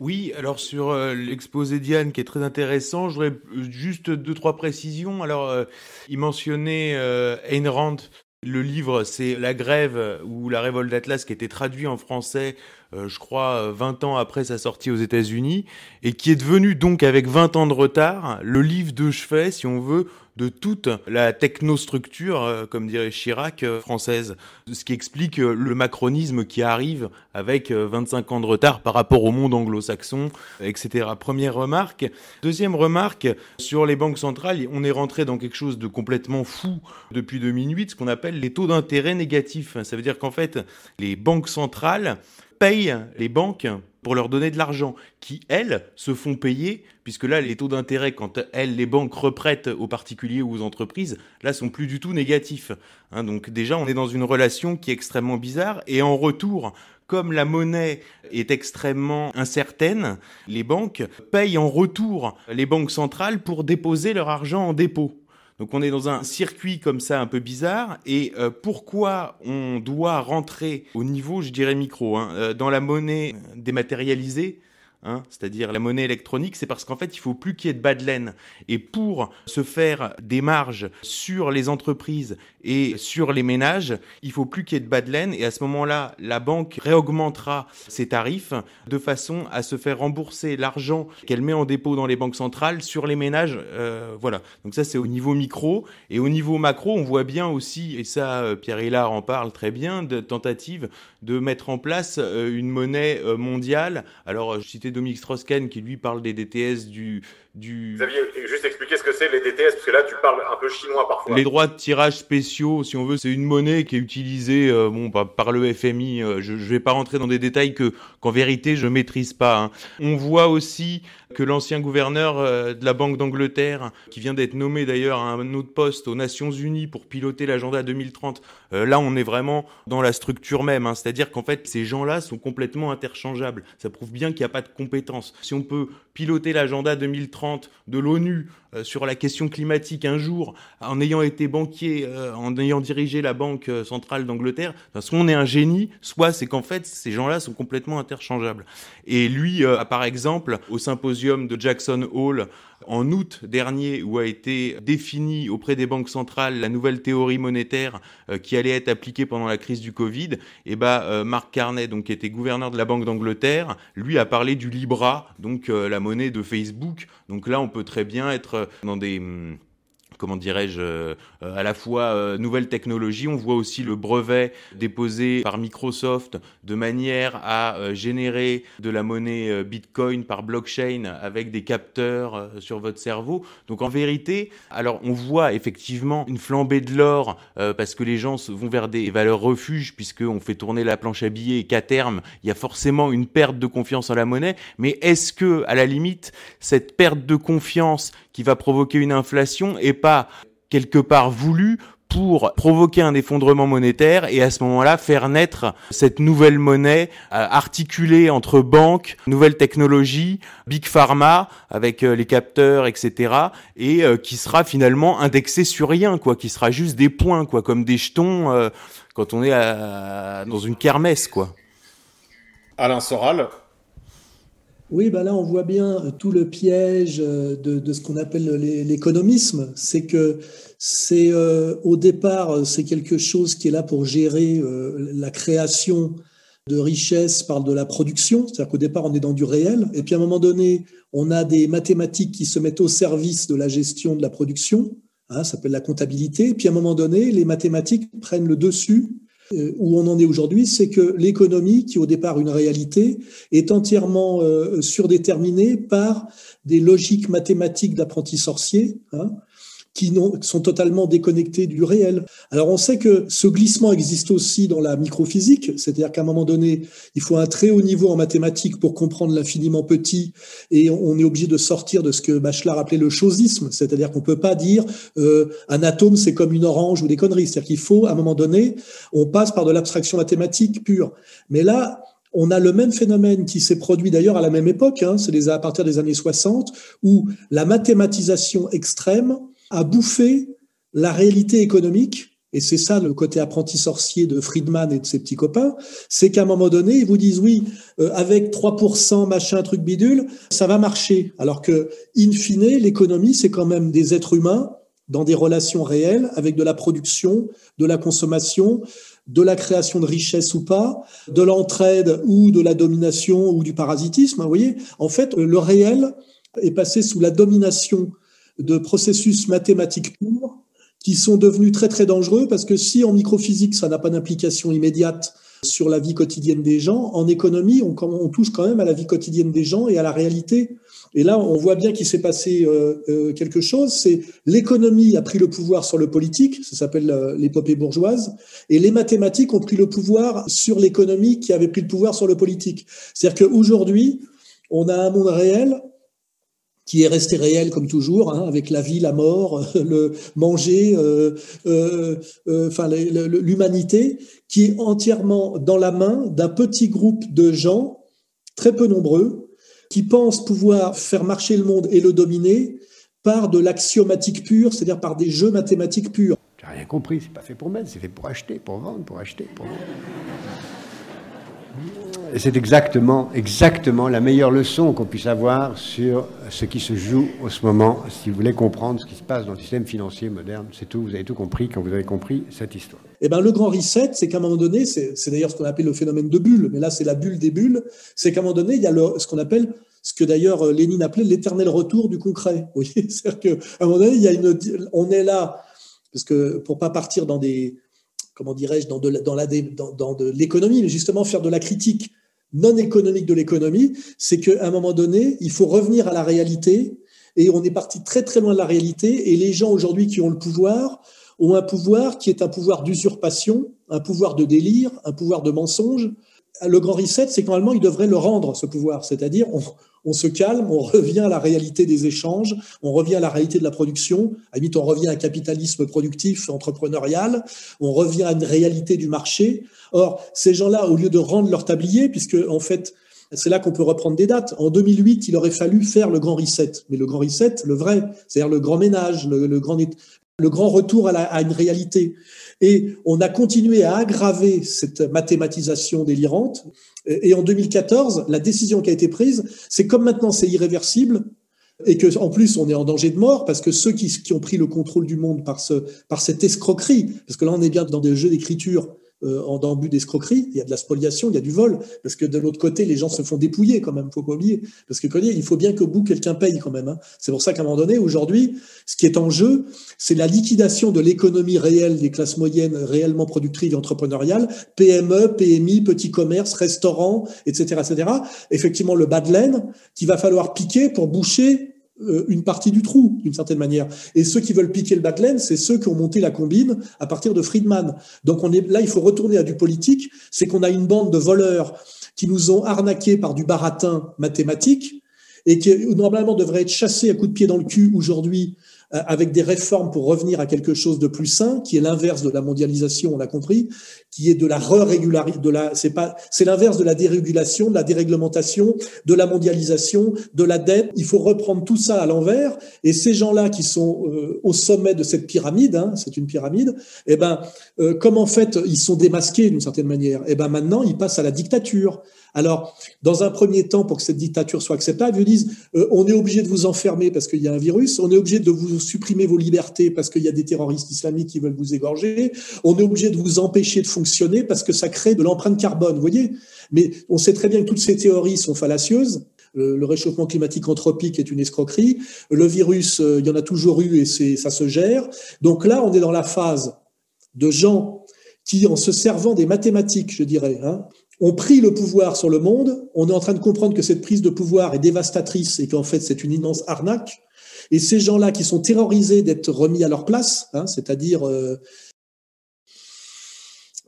Speaker 12: Oui, alors sur l'exposé d'Yann qui est très intéressant, je voudrais juste deux trois précisions. Alors, il mentionnait Ayn Rand le livre, c'est La grève ou la révolte d'Atlas qui a été traduit en français je crois, 20 ans après sa sortie aux États-Unis, et qui est devenu donc avec 20 ans de retard le livre de chevet, si on veut, de toute la technostructure, euh, comme dirait Chirac, euh, française. Ce qui explique euh, le macronisme qui arrive avec 25 ans de retard par rapport au monde anglo-saxon, etc. Première remarque. Deuxième remarque, sur les banques centrales, on est rentré dans quelque chose de complètement fou depuis 2008, ce qu'on appelle les taux d'intérêt négatifs. Ça veut dire qu'en fait, les banques centrales payent les banques pour leur donner de l'argent, qui, elles, se font payer, puisque là, les taux d'intérêt, quand elles, les banques reprêtent aux particuliers ou aux entreprises, là, sont plus du tout négatifs. Hein, donc déjà, on est dans une relation qui est extrêmement bizarre, et en retour, comme la monnaie est extrêmement incertaine, les banques payent en retour les banques centrales pour déposer leur argent en dépôt. Donc on est dans un circuit comme ça un peu bizarre. Et euh, pourquoi on doit rentrer au niveau, je dirais micro, hein, euh, dans la monnaie dématérialisée Hein, c'est-à-dire la monnaie électronique, c'est parce qu'en fait, il faut plus qu'il y ait de bas de laine. Et pour se faire des marges sur les entreprises et sur les ménages, il faut plus qu'il y ait de bas de laine. Et à ce moment-là, la banque réaugmentera ses tarifs de façon à se faire rembourser l'argent qu'elle met en dépôt dans les banques centrales sur les ménages. Euh, voilà. Donc ça, c'est au niveau micro. Et au niveau macro, on voit bien aussi, et ça, euh, Pierre Hillard en parle très bien, de tentatives de mettre en place euh, une monnaie mondiale. Alors, je citais Dominique Strauss-Kahn qui lui parle des DTS du, du...
Speaker 7: Xavier, juste expliquer ce que c'est les DTS, parce que là tu parles un peu chinois parfois.
Speaker 12: Les droits de tirage spéciaux, si on veut, c'est une monnaie qui est utilisée euh, bon, par, le FMI. Euh, je ne vais pas rentrer dans des détails que qu'en vérité je maîtrise pas. Hein. On voit aussi que l'ancien gouverneur euh, de la Banque d'Angleterre, qui vient d'être nommé d'ailleurs à un autre poste aux Nations Unies pour piloter l'agenda 2030, là on est vraiment dans la structure même. Hein. C'est-à-dire qu'en fait ces gens-là sont complètement interchangeables. Ça prouve bien qu'il n'y a pas de compétences. Si on peut piloter l'agenda 2030 de l'ONU euh, sur la question climatique un jour, en ayant été banquier, euh, en ayant dirigé la Banque euh, centrale d'Angleterre, soit on est un génie, soit c'est qu'en fait ces gens-là sont complètement interchangeables. Et lui, par exemple, au symposium de Jackson Hall en août dernier où a été définie auprès des banques centrales la nouvelle théorie monétaire euh, qui allait être appliquée pendant la crise du Covid, et eh ben euh, Mark Carney, donc qui était gouverneur de la Banque d'Angleterre, lui a parlé du Libra, donc euh, la monnaie de Facebook. Donc là, on peut très bien être dans des hum, comment dirais-je, euh, à la fois euh, nouvelle technologie. On voit aussi le brevet déposé par Microsoft de manière à euh, générer de la monnaie Bitcoin par blockchain avec des capteurs sur votre cerveau. Donc en vérité, alors on voit effectivement une flambée de l'or parce que les gens vont vers des valeurs refuges puisqu'on fait tourner la planche à billets et qu'à terme, il y a forcément une perte de confiance en la monnaie. Mais est-ce que, à la limite, cette perte de confiance qui va provoquer une inflation est pas quelque part voulu pour provoquer un effondrement monétaire et à ce moment-là faire naître cette nouvelle monnaie euh, articulée entre banques, nouvelles technologies, big pharma avec euh, les capteurs, etc. et euh, qui sera finalement indexée sur rien, quoi, qui sera juste des points, quoi, comme des jetons quand on est dans une kermesse, quoi.
Speaker 7: Alain Soral,
Speaker 6: oui, ben là, on voit bien tout le piège euh, de, ce qu'on appelle l'économisme. C'est que c'est euh, au départ, c'est quelque chose qui est là pour gérer euh, la création de richesses par de la production. C'est-à-dire qu'au départ, on est dans du réel. Et puis à un moment donné, on a des mathématiques qui se mettent au service de la gestion de la production. Hein, ça s'appelle la comptabilité. Et puis à un moment donné, les mathématiques prennent le dessus euh, où on en est aujourd'hui, c'est que l'économie, qui au départ une réalité, est entièrement euh, surdéterminée par des logiques mathématiques d'apprentis sorciers. Hein, qui sont totalement déconnectés du réel. Alors on sait que ce glissement existe aussi dans la microphysique, c'est-à-dire qu'à un moment donné, il faut un très haut niveau en mathématiques pour comprendre l'infiniment petit, et on est obligé de sortir de ce que Bachelard appelait le chosisme, c'est-à-dire qu'on peut pas dire euh, un atome c'est comme une orange ou des conneries, c'est-à-dire qu'il faut à un moment donné, on passe par de l'abstraction mathématique pure. Mais là, on a le même phénomène qui s'est produit d'ailleurs à la même époque, hein, c'est à partir des années 60, où la mathématisation extrême a bouffé la réalité économique, et c'est ça le côté apprenti sorcier de Friedman et de ses petits copains, c'est qu'à un moment donné, ils vous disent oui, euh, avec 3%, machin, truc bidule, ça va marcher. Alors que, in fine, l'économie, c'est quand même des êtres humains dans des relations réelles avec de la production, de la consommation, de la création de richesse ou pas, de l'entraide ou de la domination ou du parasitisme. Vous voyez, en fait, le réel est passé sous la domination de processus mathématiques purs qui sont devenus très très dangereux parce que si en microphysique ça n'a pas d'implication immédiate sur la vie quotidienne des gens, en économie on, touche quand même à la vie quotidienne des gens et à la réalité. Et là on voit bien qu'il s'est passé euh, euh, quelque chose, c'est l'économie a pris le pouvoir sur le politique, ça s'appelle euh, l'épopée bourgeoise, et les mathématiques ont pris le pouvoir sur l'économie qui avait pris le pouvoir sur le politique. C'est-à-dire qu'aujourd'hui on a un monde réel qui est resté réel comme toujours, hein, avec la vie, la mort, le manger, euh, euh, euh, l'humanité, qui est entièrement dans la main d'un petit groupe de gens très peu nombreux qui pensent pouvoir faire marcher le monde et le dominer par de l'axiomatique pure, c'est-à-dire par des jeux mathématiques purs.
Speaker 16: J'ai rien compris, c'est pas fait pour mettre, c'est fait pour acheter, pour vendre, pour acheter, pour vendre c'est exactement, exactement la meilleure leçon qu'on puisse avoir sur ce qui se joue en ce moment, si vous voulez comprendre ce qui se passe dans le système financier moderne. C'est tout, vous avez tout compris quand vous avez compris cette histoire.
Speaker 6: Eh ben, le grand reset, c'est qu'à un moment donné, c'est d'ailleurs ce qu'on appelle le phénomène de bulle, mais là, c'est la bulle des bulles, c'est qu'à un moment donné, il y a ce qu'on appelle ce que d'ailleurs euh, Lénine appelait l'éternel retour du concret. Vous voyez, c'est-à-dire qu'à un moment donné, on est là, parce que pour pas partir dans des, comment dirais-je, dans de, l'économie, mais justement faire de la critique non économique de l'économie, c'est qu'à un moment donné, il faut revenir à la réalité, et on est parti très très loin de la réalité, et les gens aujourd'hui qui ont le pouvoir ont un pouvoir qui est un pouvoir d'usurpation, un pouvoir de délire, un pouvoir de mensonge. Le grand reset, c'est qu'en ils devraient le rendre, ce pouvoir, c'est-à-dire on, on se calme, on revient à la réalité des échanges, on revient à la réalité de la production, à limite on revient à un capitalisme productif, entrepreneurial, on revient à une réalité du marché. Or, ces gens-là, au lieu de rendre leur tablier, puisque en fait, c'est là qu'on peut reprendre des dates. En 2008, il aurait fallu faire le grand reset. Mais le grand reset, le vrai, c'est-à-dire le grand ménage, le, grand, le grand retour à, à, une réalité. Et on a continué à aggraver cette mathématisation délirante. Et en 2014, la décision qui a été prise, c'est comme maintenant c'est irréversible, et que en plus on est en danger de mort parce que ceux qui, qui ont pris le contrôle du monde par, ce, par cette escroquerie, parce que là on est bien dans des jeux d'écriture en dans but d'escroquerie, il y a de la spoliation, il y a du vol, parce que de l'autre côté, les gens se font dépouiller quand même, faut pas oublier. Parce que il faut bien qu'au bout, quelqu'un paye quand même. Hein. C'est pour ça qu'à un moment donné, aujourd'hui, ce qui est en jeu, c'est la liquidation de l'économie réelle des classes moyennes réellement productives et entrepreneuriales, PME, PMI, petits commerces, restaurants, etc., etc. Effectivement, le bas de laine qu'il va falloir piquer pour boucher euh, une partie du trou, d'une certaine manière. Et ceux qui veulent piquer le bas c'est ceux qui ont monté la combine à partir de Friedman. Donc on est, là, il faut retourner à du politique, c'est qu'on a une bande de voleurs qui nous ont arnaqués par du baratin mathématique et qui normalement devraient être chassés à coups de pied dans le cul aujourd'hui euh, avec des réformes pour revenir à quelque chose de plus sain, qui est l'inverse de la mondialisation, on l'a compris, qui est de la re-régularisation, de la, c'est pas, c'est l'inverse de la dérégulation, de la déréglementation, de la mondialisation, de la dette. Il faut reprendre tout ça à l'envers. Et ces gens-là qui sont euh, au sommet de cette pyramide, hein, c'est une pyramide, eh ben, euh, comme en fait ils sont démasqués d'une certaine manière, eh ben maintenant ils passent à la dictature. Alors, dans un premier temps, pour que cette dictature soit acceptable, ils disent euh, on est obligé de vous enfermer parce qu'il y a un virus, on est obligé de vous supprimer vos libertés parce qu'il y a des terroristes islamiques qui veulent vous égorger, on est obligé de vous empêcher de fonctionner parce que ça crée de l'empreinte carbone, voyez Mais on sait très bien que toutes ces théories sont fallacieuses. Le réchauffement climatique anthropique est une escroquerie. Le virus, euh, il y en a toujours eu et ça se gère. Donc là, on est dans la phase de gens qui, en se servant des mathématiques, je dirais, hein, ont pris le pouvoir sur le monde. On est en train de comprendre que cette prise de pouvoir est dévastatrice et qu'en fait c'est une immense arnaque. Et ces gens-là qui sont terrorisés d'être remis à leur place, hein, c'est-à-dire euh,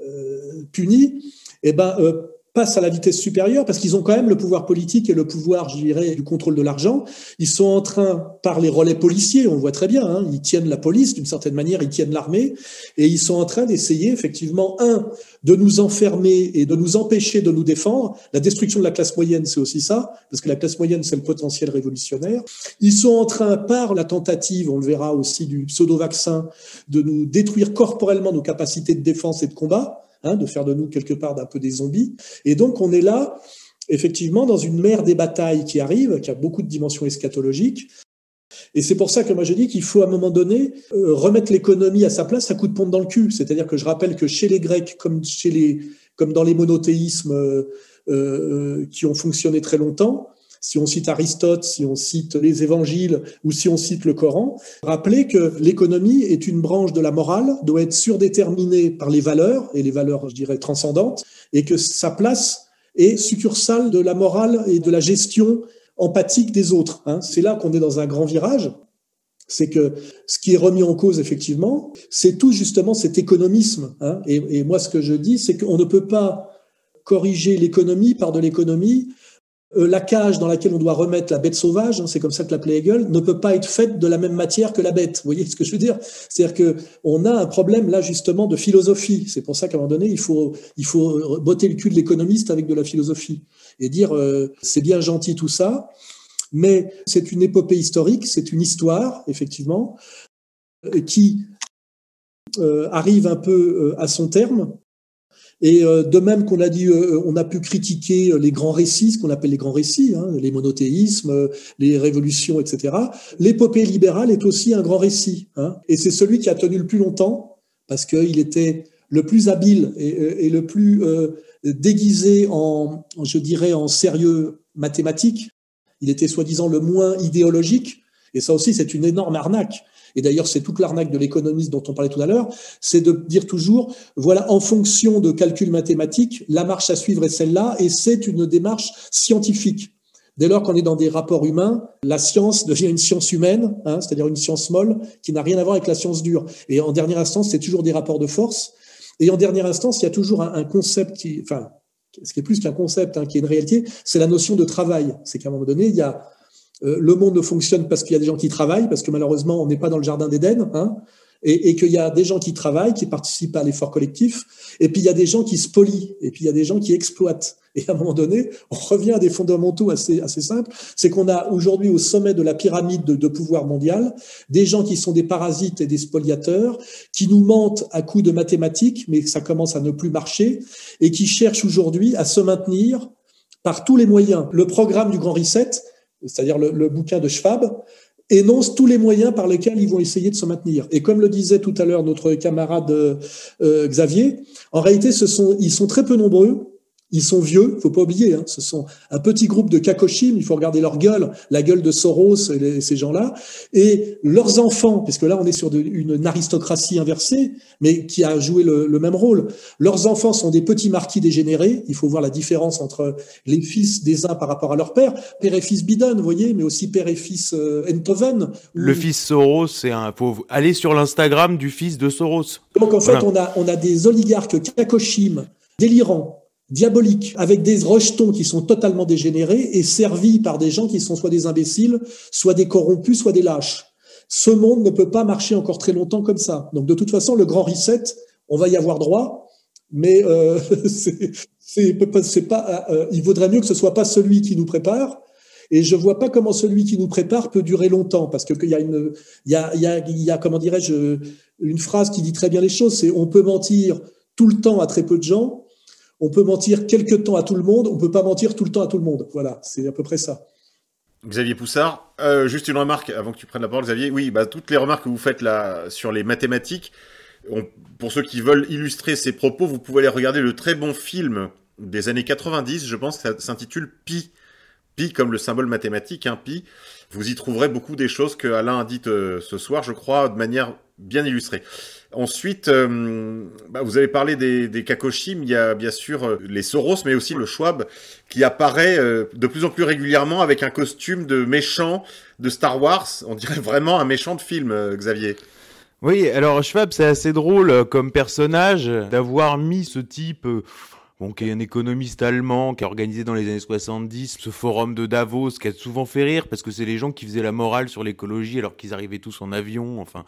Speaker 6: euh, punis, eh ben, euh, passent à la vitesse supérieure parce qu'ils ont quand même le pouvoir politique et le pouvoir, je dirais, du contrôle de l'argent. Ils sont en train, par les relais policiers, on voit très bien, hein, ils tiennent la police d'une certaine manière, ils tiennent l'armée, et ils sont en train d'essayer effectivement, un, de nous enfermer et de nous empêcher de nous défendre. La destruction de la classe moyenne, c'est aussi ça, parce que la classe moyenne, c'est le potentiel révolutionnaire. Ils sont en train, par la tentative, on le verra aussi, du pseudo-vaccin, de nous détruire corporellement nos capacités de défense et de combat. Hein, de faire de nous quelque part d'un peu des zombies. Et donc on est là, effectivement, dans une mer des batailles qui arrive, qui a beaucoup de dimensions eschatologiques, Et c'est pour ça que moi je dis qu'il faut à un moment donné euh, remettre l'économie à sa place à coup de pompe dans le cul. C'est-à-dire que je rappelle que chez les Grecs, comme, chez les, comme dans les monothéismes euh, euh, qui ont fonctionné très longtemps, si on cite Aristote, si on cite les évangiles ou si on cite le Coran, rappelez que l'économie est une branche de la morale, doit être surdéterminée par les valeurs, et les valeurs, je dirais, transcendantes, et que sa place est succursale de la morale et de la gestion empathique des autres. Hein. C'est là qu'on est dans un grand virage. C'est que ce qui est remis en cause, effectivement, c'est tout justement cet économisme. Hein. Et, moi, ce que je dis, c'est qu'on ne peut pas corriger l'économie par de l'économie la cage dans laquelle on doit remettre la bête sauvage, hein, c'est comme ça que l'appelait Hegel, ne peut pas être faite de la même matière que la bête. Vous voyez ce que je veux dire? C'est-à-dire que on a un problème là justement de philosophie. C'est pour ça qu'à un moment donné, il faut il faut botter le cul de l'économiste avec de la philosophie et dire euh, c'est bien gentil tout ça, mais c'est une épopée historique, c'est une histoire effectivement euh, qui arrive un peu à son terme et euh, de même qu'on a dit, euh, on a pu critiquer les grands récits, ce qu'on appelle les grands récits, hein, les monothéismes, les révolutions, etc. L'épopée libérale est aussi un grand récit, hein, et c'est celui qui a tenu le plus longtemps parce qu'il était le plus habile et, le plus euh, déguisé en, je dirais, en sérieux mathématique. Il était soi-disant le moins idéologique, et ça aussi c'est une énorme arnaque et d'ailleurs c'est toute l'arnaque de l'économiste dont on parlait tout à l'heure, c'est de dire toujours, voilà, en fonction de calculs mathématiques, la marche à suivre est celle-là, et c'est une démarche scientifique. Dès lors qu'on est dans des rapports humains, la science devient une science humaine, hein, c'est-à-dire une science molle qui n'a rien à voir avec la science dure. Et en dernière instance, c'est toujours des rapports de force. Et en dernière instance, il y a toujours un, concept qui, enfin, ce qui est plus qu'un concept, hein, qui est une réalité, c'est la notion de travail. C'est qu'à un moment donné, il y a le monde ne fonctionne parce qu'il y a des gens qui travaillent, parce que malheureusement, on n'est pas dans le jardin d'Éden, hein, et, et qu'il y a des gens qui travaillent, qui participent à l'effort collectif, et puis il y a des gens qui spolient, et puis il y a des gens qui exploitent. Et à un moment donné, on revient à des fondamentaux assez, assez simples, c'est qu'on a aujourd'hui au sommet de la pyramide de, de, pouvoir mondial des gens qui sont des parasites et des spoliateurs, qui nous mentent à coups de mathématiques, mais ça commence à ne plus marcher, et qui cherchent aujourd'hui à se maintenir par tous les moyens. Le programme du Grand Reset, c'est-à-dire le, bouquin de Schwab, énonce tous les moyens par lesquels ils vont essayer de se maintenir. Et comme le disait tout à l'heure notre camarade euh, Xavier, en réalité, ce sont, ils sont très peu nombreux ils sont vieux, faut pas oublier. Hein, ce sont un petit groupe de kakoshim. Il faut regarder leur gueule, la gueule de Soros et ces gens-là, et leurs enfants, puisque là on est sur une aristocratie inversée, mais qui a joué le, même rôle. Leurs enfants sont des petits marquis dégénérés. Il faut voir la différence entre les fils des uns par rapport à leur père, père et fils Biden, vous voyez, mais aussi père et fils euh, Enthoven.
Speaker 12: Le fils Soros, c'est un. Faut aller sur l'Instagram du fils de Soros.
Speaker 6: Donc en fait, on a on a des oligarques kakoshim délirants diabolique, avec des rejetons qui sont totalement dégénérés et servis par des gens qui sont soit des imbéciles, soit des corrompus, soit des lâches. Ce monde ne peut pas marcher encore très longtemps comme ça. Donc de toute façon, le grand reset, on va y avoir droit, mais euh, c'est pas. Euh, il vaudrait mieux que ce soit pas celui qui nous prépare. Et je vois pas comment celui qui nous prépare peut durer longtemps, parce que il y a une, il y a, il y a, il y a comment dirais-je, une phrase qui dit très bien les choses. C'est on peut mentir tout le temps à très peu de gens, on peut mentir quelque temps à tout le monde, on peut pas mentir tout le temps à tout le monde. Voilà, c'est à peu près ça.
Speaker 7: Xavier Poussard, euh, juste une remarque avant que tu prennes la parole, Xavier. Oui, bah, toutes les remarques que vous faites là sur les mathématiques, pour ceux qui veulent illustrer ces propos, vous pouvez aller regarder le très bon film des années 90, je pense, ça s'intitule Pi. Pi comme le symbole mathématique, hein, Pi. Vous y trouverez beaucoup des choses que Alain a dites euh, ce soir, je crois, de manière bien illustrée. Ensuite, euh, bah, vous avez parlé des, des Kakoshim, il y a bien sûr euh, les Soros, mais aussi le Schwab, qui apparaît euh, de plus en plus régulièrement avec un costume de méchant de Star Wars. On dirait vraiment un méchant de film, Xavier.
Speaker 12: Oui, alors Schwab, c'est assez drôle comme personnage d'avoir mis ce type bon, qui est un économiste allemand, qui a organisé dans les années 70 ce forum de Davos, qui a souvent fait rire, parce que c'est les gens qui faisaient la morale sur l'écologie alors qu'ils arrivaient tous en avion, enfin,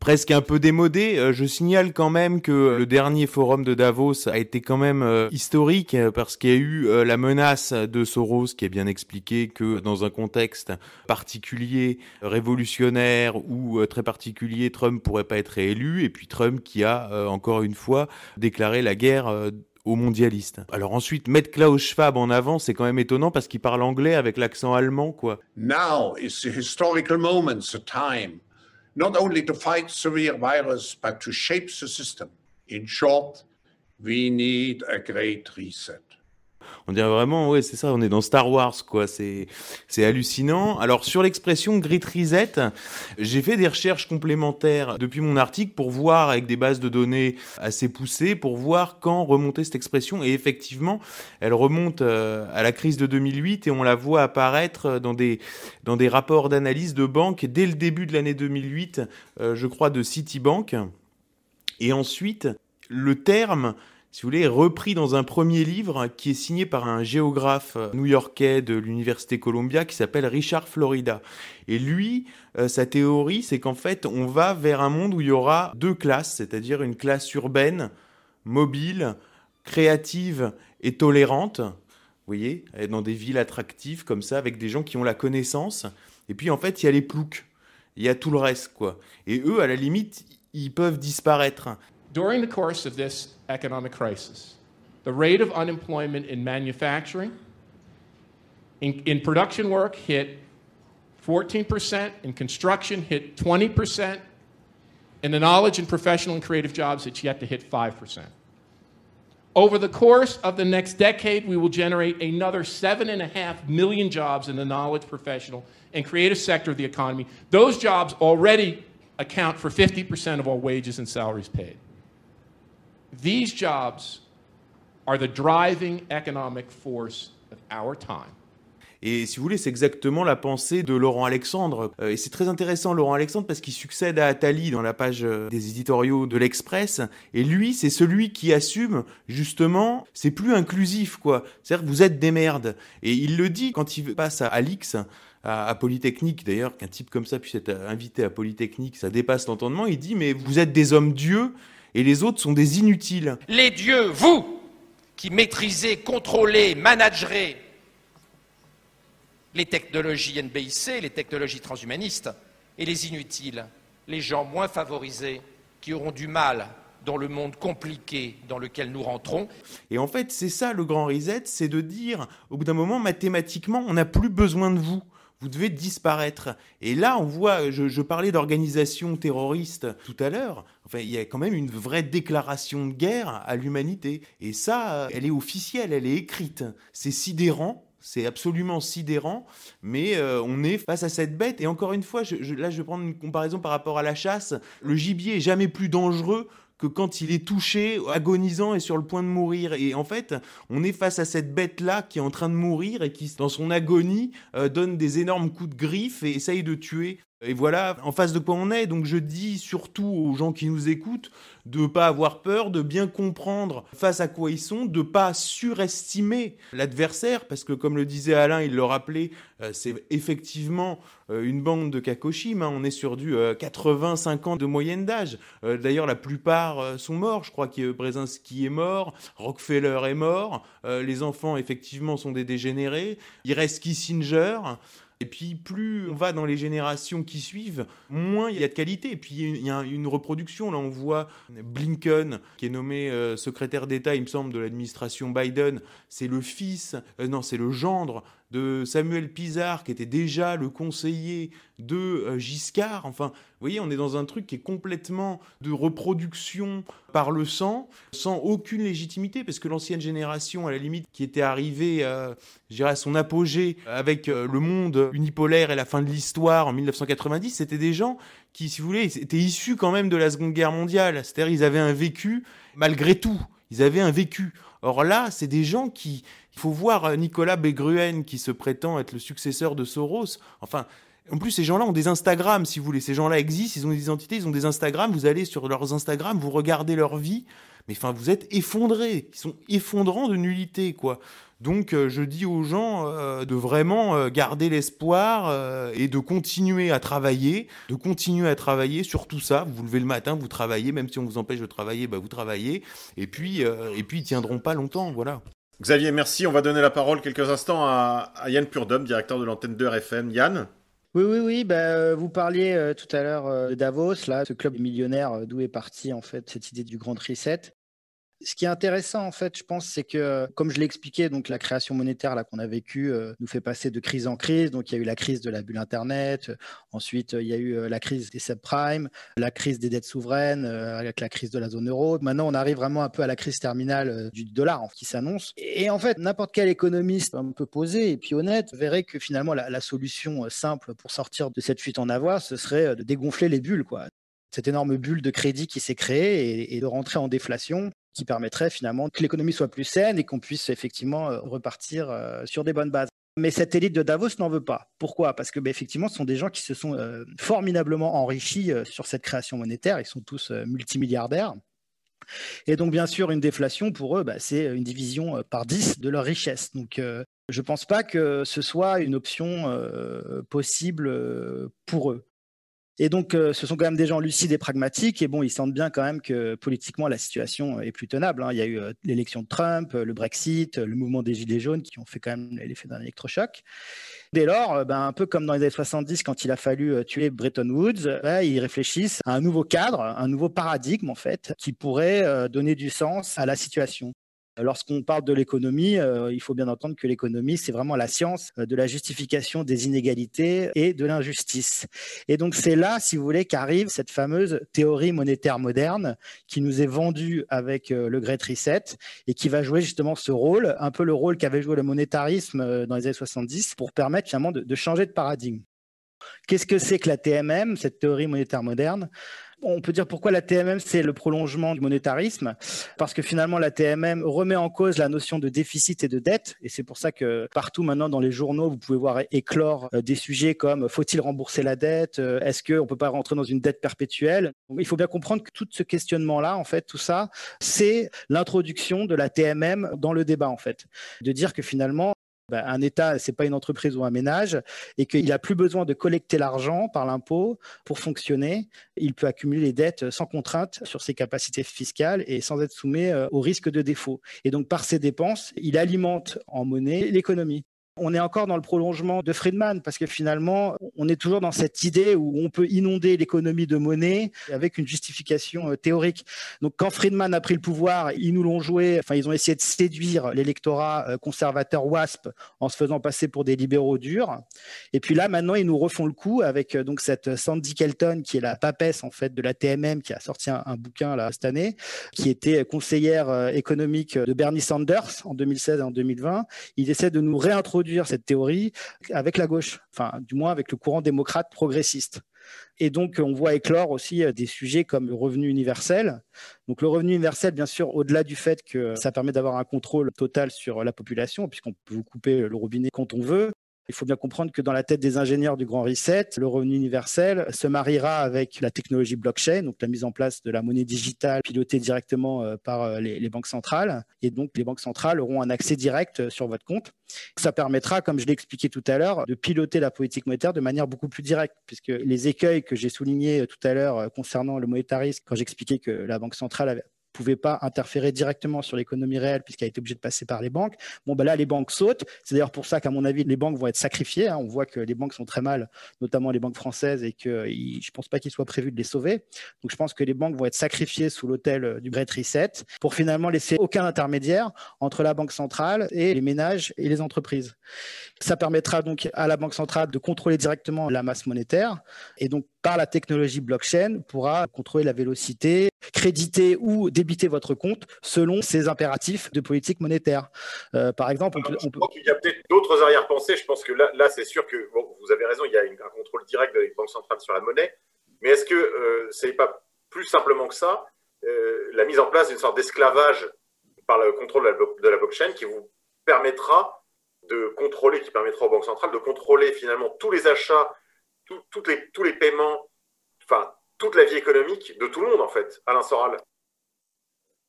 Speaker 12: presque un peu démodé. Euh, je signale quand même que le dernier forum de Davos a été quand même euh, historique, euh, parce qu'il y a eu la menace de Soros, qui est bien expliqué que dans un contexte particulier, révolutionnaire ou très particulier, Trump pourrait pas être réélu, et puis Trump qui a, encore une fois, déclaré la guerre aux mondialistes. Alors ensuite, mettre Klaus Schwab en avant, c'est quand même étonnant parce qu'il parle anglais avec l'accent allemand, quoi.
Speaker 5: Now is the historical moment, the time, not only to fight real virus, but to shape the system. In short, we need a great reset.
Speaker 12: On dirait vraiment, ouais, c'est ça, on est dans Star Wars, quoi. C'est, c'est hallucinant. Alors, sur l'expression Great Reset, j'ai fait des recherches complémentaires depuis mon article pour voir, avec des bases de données assez poussées, pour voir quand remontait cette expression. Et effectivement, elle remonte euh, à la crise de 2008 et on la voit apparaître dans des, dans des rapports d'analyse de banques dès le début de l'année 2008, euh, je crois, de Citibank. Et ensuite, le terme si vous voulez, repris dans un premier livre qui est signé par un géographe new-yorkais de l'université Columbia qui s'appelle Richard Florida. Et lui, euh, sa théorie, c'est qu'en fait, on va vers un monde où il y aura deux classes, c'est-à-dire une classe urbaine, mobile, créative et tolérante. Vous voyez, dans des villes attractives comme ça, avec des gens qui ont la connaissance. Et puis en fait, il y a les ploucs. Il y a tout le reste, quoi. Et eux, à la limite, ils peuvent disparaître.
Speaker 17: During the course of this economic crisis, the rate of unemployment in manufacturing, in, in production work, hit 14%, in construction, hit 20%, and the knowledge and professional and creative jobs, it's yet to hit 5%. Over the course of the next decade, we will generate another 7.5 million jobs in the knowledge, professional, and creative sector of the economy. Those jobs already account for 50% of all wages and salaries paid. These jobs are the driving economic force of our time.
Speaker 12: Et si vous voulez, c'est exactement la pensée de Laurent Alexandre. Euh, et c'est très intéressant, Laurent Alexandre, parce qu'il succède à Attali dans la page euh, des éditoriaux de l'Express. Et lui, c'est celui qui assume, justement, c'est plus inclusif, quoi. C'est-à-dire vous êtes des merdes. Et il le dit quand il passe à Alix, à, à Polytechnique, d'ailleurs, qu'un type comme ça puisse être invité à Polytechnique, ça dépasse l'entendement. Il dit, mais vous êtes des hommes dieux et les autres sont des inutiles.
Speaker 18: Les dieux, vous, qui maîtrisez, contrôlez, managerez les technologies NBIC, les technologies transhumanistes, et les inutiles, les gens moins favorisés, qui auront du mal dans le monde compliqué dans lequel nous rentrons.
Speaker 12: Et en fait, c'est ça le grand reset, c'est de dire, au bout d'un moment, mathématiquement, on n'a plus besoin de vous vous devez disparaître. Et là, on voit, je, parlais d'organisation terroriste tout à l'heure, enfin, il y a quand même une vraie déclaration de guerre à l'humanité. Et ça, elle est officielle, elle est écrite. C'est sidérant. C'est absolument sidérant, mais euh, on est face à cette bête. Et encore une fois, là, je vais prendre une comparaison par rapport à la chasse. Le gibier est jamais plus dangereux quand il est touché, agonisant et sur le point de mourir. Et en fait, on est face à cette bête-là qui est en train de mourir et qui, dans son agonie, euh, donne des énormes coups de griffe et essaye de tuer. Et voilà en face de quoi on est. Donc je dis surtout aux gens qui nous écoutent de pas avoir peur, de bien comprendre face à quoi ils sont, de pas surestimer l'adversaire, parce que comme le disait Alain, il le rappelait, euh, c'est effectivement euh, une bande de Kakoshim, hein. on est sur du 80-50 ans de moyenne d'âge. D'ailleurs, la plupart sont morts, je crois que Brzezinski est mort, Rockefeller est mort, les enfants effectivement sont des dégénérés, il reste Kissinger, et puis plus on va dans les générations qui suivent, moins il y a de qualité. Et puis il y a une reproduction. Là, on voit Blinken, qui est nommé euh, secrétaire d'État, il me semble, de l'administration Biden. C'est le fils, euh, non, c'est le gendre de Samuel Pizarre, qui était déjà le conseiller de euh, Giscard. Enfin, vous voyez, on est dans un truc qui est complètement de reproduction par le sang, sans aucune légitimité, parce que l'ancienne génération, à la limite, qui était arrivée, euh, je dirais, à son apogée avec euh, le monde unipolaire et la fin de l'histoire en 1990, c'était des gens qui, si vous voulez, étaient issus quand même de la Seconde Guerre mondiale. C'est-à-dire, ils avaient un vécu, malgré tout, ils avaient un vécu. Or là, c'est des gens qui, il faut voir euh, Nicolas Begruen qui se prétend être le successeur de Soros. Enfin, en plus, ces gens-là ont des Instagram, si vous voulez. Ces gens-là existent, ils ont des identités, ils ont des Instagram. Vous allez sur leurs Instagram, vous regardez leur vie. Mais enfin, vous êtes effondrés. Ils sont effondrant de nullité, quoi. Donc, euh, je dis aux gens euh, de vraiment garder l'espoir et de continuer à travailler, de continuer à travailler sur tout ça. Vous vous levez le matin, vous travaillez, même si on vous empêche de travailler, bah, vous travaillez. Et puis, et puis, ils tiendront pas longtemps, voilà.
Speaker 7: Xavier, merci. On va donner la parole quelques instants à, Yann Purdom, directeur de l'antenne de RFM. Yann?
Speaker 13: Oui, oui, oui. Ben, vous parliez euh, tout à l'heure euh, de Davos, là, ce club millionnaire d'où est partie en fait cette idée du grand reset. Ce qui est intéressant, en fait, je pense, c'est que, comme je l'ai expliqué, donc la création monétaire qu'on a vécue euh, nous fait passer de crise en crise. Donc, il y a eu la crise de la bulle Internet. ensuite, il y a eu la crise des subprimes, la crise des dettes souveraines, avec la crise de la zone euro. Maintenant, on arrive vraiment un peu à la crise terminale du dollar qui s'annonce. Et, en fait, n'importe quel économiste un peu posé et puis honnête verrait que finalement, la, la solution simple pour sortir de cette fuite en avoir, ce serait de dégonfler les bulles, quoi cette énorme bulle de crédit qui s'est créée et, de rentrer en déflation qui permettrait finalement que l'économie soit plus saine et qu'on puisse effectivement euh, repartir euh, sur des bonnes bases. Mais cette élite de Davos n'en veut pas. Pourquoi? Parce que bah, effectivement, ce sont des gens qui se sont euh, formidablement enrichis sur cette création monétaire. Ils sont tous multimilliardaires. Et donc, bien sûr, une déflation pour eux, bah, c'est une division par 10 de leur richesse. Donc, je ne pense pas que ce soit une option possible pour eux. Et donc, euh, ce sont quand même des gens lucides et pragmatiques. Et bon, ils sentent bien quand même que politiquement, la situation est plus tenable. Hein. Il y a eu euh, l'élection de Trump, euh, le Brexit, le mouvement des Gilets jaunes qui ont fait quand même l'effet d'un électrochoc. Dès lors, ben, un peu comme dans les années 70, quand il a fallu tuer Bretton Woods, ils réfléchissent à un nouveau cadre, un nouveau paradigme, en fait, qui pourrait donner du sens à la situation. Lorsqu'on parle de l'économie, euh, il faut bien entendre que l'économie, c'est vraiment la science euh, de la justification des inégalités et de l'injustice. Et donc c'est là, si vous voulez, qu'arrive cette fameuse théorie monétaire moderne qui nous est vendue avec euh, le Great Reset et qui va jouer justement ce rôle, un peu le rôle qu'avait joué le monétarisme dans les années 70 pour permettre finalement de changer de paradigme. Qu'est-ce que c'est que la TMM, cette théorie monétaire moderne? On peut dire pourquoi la TMM, c'est le prolongement du monétarisme, parce que finalement, la TMM remet en cause la notion de déficit et de dette, et c'est pour ça que partout maintenant dans les journaux, vous pouvez voir éclore euh, des sujets comme faut-il rembourser la dette, euh, est-ce qu'on ne peut pas rentrer dans une dette perpétuelle? il faut bien comprendre que tout ce questionnement-là, en fait, tout ça, c'est l'introduction de la TMM dans le débat, en fait, de dire que finalement, bah, un État, ce n'est pas une entreprise ou un ménage, et qu'il n'a plus besoin de collecter l'argent par l'impôt pour fonctionner. Il peut accumuler les dettes sans contrainte sur ses capacités fiscales et sans être soumis euh, au risque de défaut. Et donc, par ses dépenses, il alimente en monnaie l'économie. On est encore dans le prolongement de Friedman parce que finalement, on est toujours dans cette idée où on peut inonder l'économie de monnaie avec une justification euh, théorique. Donc, quand Friedman a pris le pouvoir, ils nous l'ont joué, enfin, ils ont essayé de séduire l'électorat euh, conservateur WASP en se faisant passer pour des libéraux durs. Et puis là, maintenant, ils nous refont le coup avec euh, donc cette Sandy Kelton qui est la papesse en fait de la TMM qui a sorti un, bouquin là cette année, qui était conseillère économique de Bernie Sanders en 2016 et en 2020. Ils essaient de nous réintroduire cette théorie avec la gauche, enfin du moins avec le courant démocrate progressiste. Et donc, on voit éclore aussi euh, des sujets comme le revenu universel. Donc, le revenu universel, bien sûr, au-delà du fait que ça permet d'avoir un contrôle total sur la population, puisqu'on peut vous couper le robinet quand on veut, il faut bien comprendre que dans la tête des ingénieurs du Grand Reset, le revenu universel se mariera avec la technologie blockchain, donc la mise en place de la monnaie digitale pilotée directement euh, par euh, les, banques centrales. Et donc, les banques centrales auront un accès direct euh, sur votre compte. Ça permettra, comme je l'ai expliqué tout à l'heure, de piloter la politique monétaire de manière beaucoup plus directe, puisque les écueils que j'ai soulignés tout à l'heure concernant le monétarisme, quand j'expliquais que la Banque centrale avait pouvait pas interférer directement sur l'économie réelle puisqu'elle a été obligée de passer par les banques. Bon, ben là, les banques sautent. C'est d'ailleurs pour ça qu'à mon avis, les banques vont être sacrifiées. Hein. On voit que les banques sont très mal, notamment les banques françaises, et que je ne pense pas qu'il soit prévu de les sauver. Donc, je pense que les banques vont être sacrifiées sous l'autel euh, du Great Reset pour finalement laisser aucun intermédiaire entre la banque centrale et les ménages et les entreprises. Ça permettra donc à la banque centrale de contrôler directement la masse monétaire et donc par la technologie blockchain pourra contrôler la vélocité, créditer ou débiter votre compte selon ses impératifs de politique monétaire. Euh, par exemple, on peut,
Speaker 7: Il y a peut-être d'autres arrière-pensées. Je pense que là, c'est sûr que vous avez raison, il y a un contrôle direct de la Banque centrale sur la monnaie. Mais est-ce que euh, ce n'est pas plus simplement que ça euh, la mise en place d'une sorte d'esclavage par le contrôle de la blockchain qui vous permettra de contrôler, qui permettra aux banques centrales de contrôler finalement tous les achats les, tous les paiements, enfin, toute la vie économique de tout le monde, en fait, Alain Soral.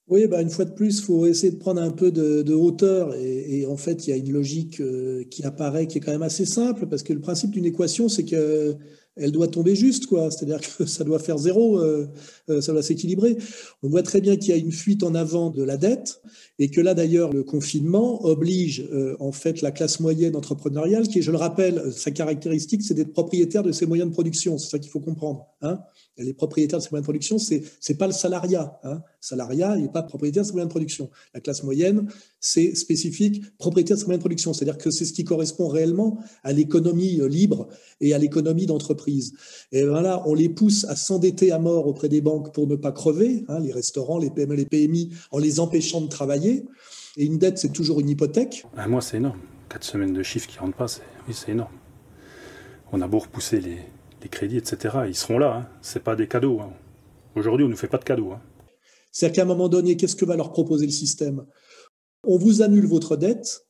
Speaker 6: Oui, bah une fois de plus, il faut essayer de prendre un peu de, hauteur. Et, en fait, il y a une logique euh, qui apparaît, qui est quand même assez simple, parce que le principe d'une équation, c'est que elle doit tomber juste, quoi. C'est-à-dire que ça doit faire zéro, euh, euh, ça doit s'équilibrer. On voit très bien qu'il y a une fuite en avant de la dette et que là, d'ailleurs, le confinement oblige euh, en fait la classe moyenne entrepreneuriale, qui, je le rappelle, sa caractéristique, c'est d'être propriétaire de ses moyens de production. C'est ça qu'il faut comprendre. Hein les propriétaires de ses moyens de production, c'est n'est pas le salariat. Hein. Salariat, il n'est pas propriétaire de ses moyens de production. La classe moyenne, c'est spécifique propriétaire de ses moyens de production. C'est-à-dire que c'est ce qui correspond réellement à l'économie libre et à l'économie d'entreprise. Et voilà, on les pousse à s'endetter à mort auprès des banques pour ne pas crever, hein, les restaurants, les PME, les PMI, en les empêchant de travailler. Et une dette, c'est toujours une hypothèque.
Speaker 19: Ah, moi, c'est énorme. Quatre semaines de chiffres qui ne rentrent pas, oui, c'est énorme. On a beau repousser les, les crédits, etc. Ils seront là. Hein. Ce pas des cadeaux. Hein. Aujourd'hui, on ne nous fait pas de cadeaux. Hein.
Speaker 6: C'est-à-dire qu'à un moment donné, qu'est-ce que va leur proposer le système? On vous annule votre dette.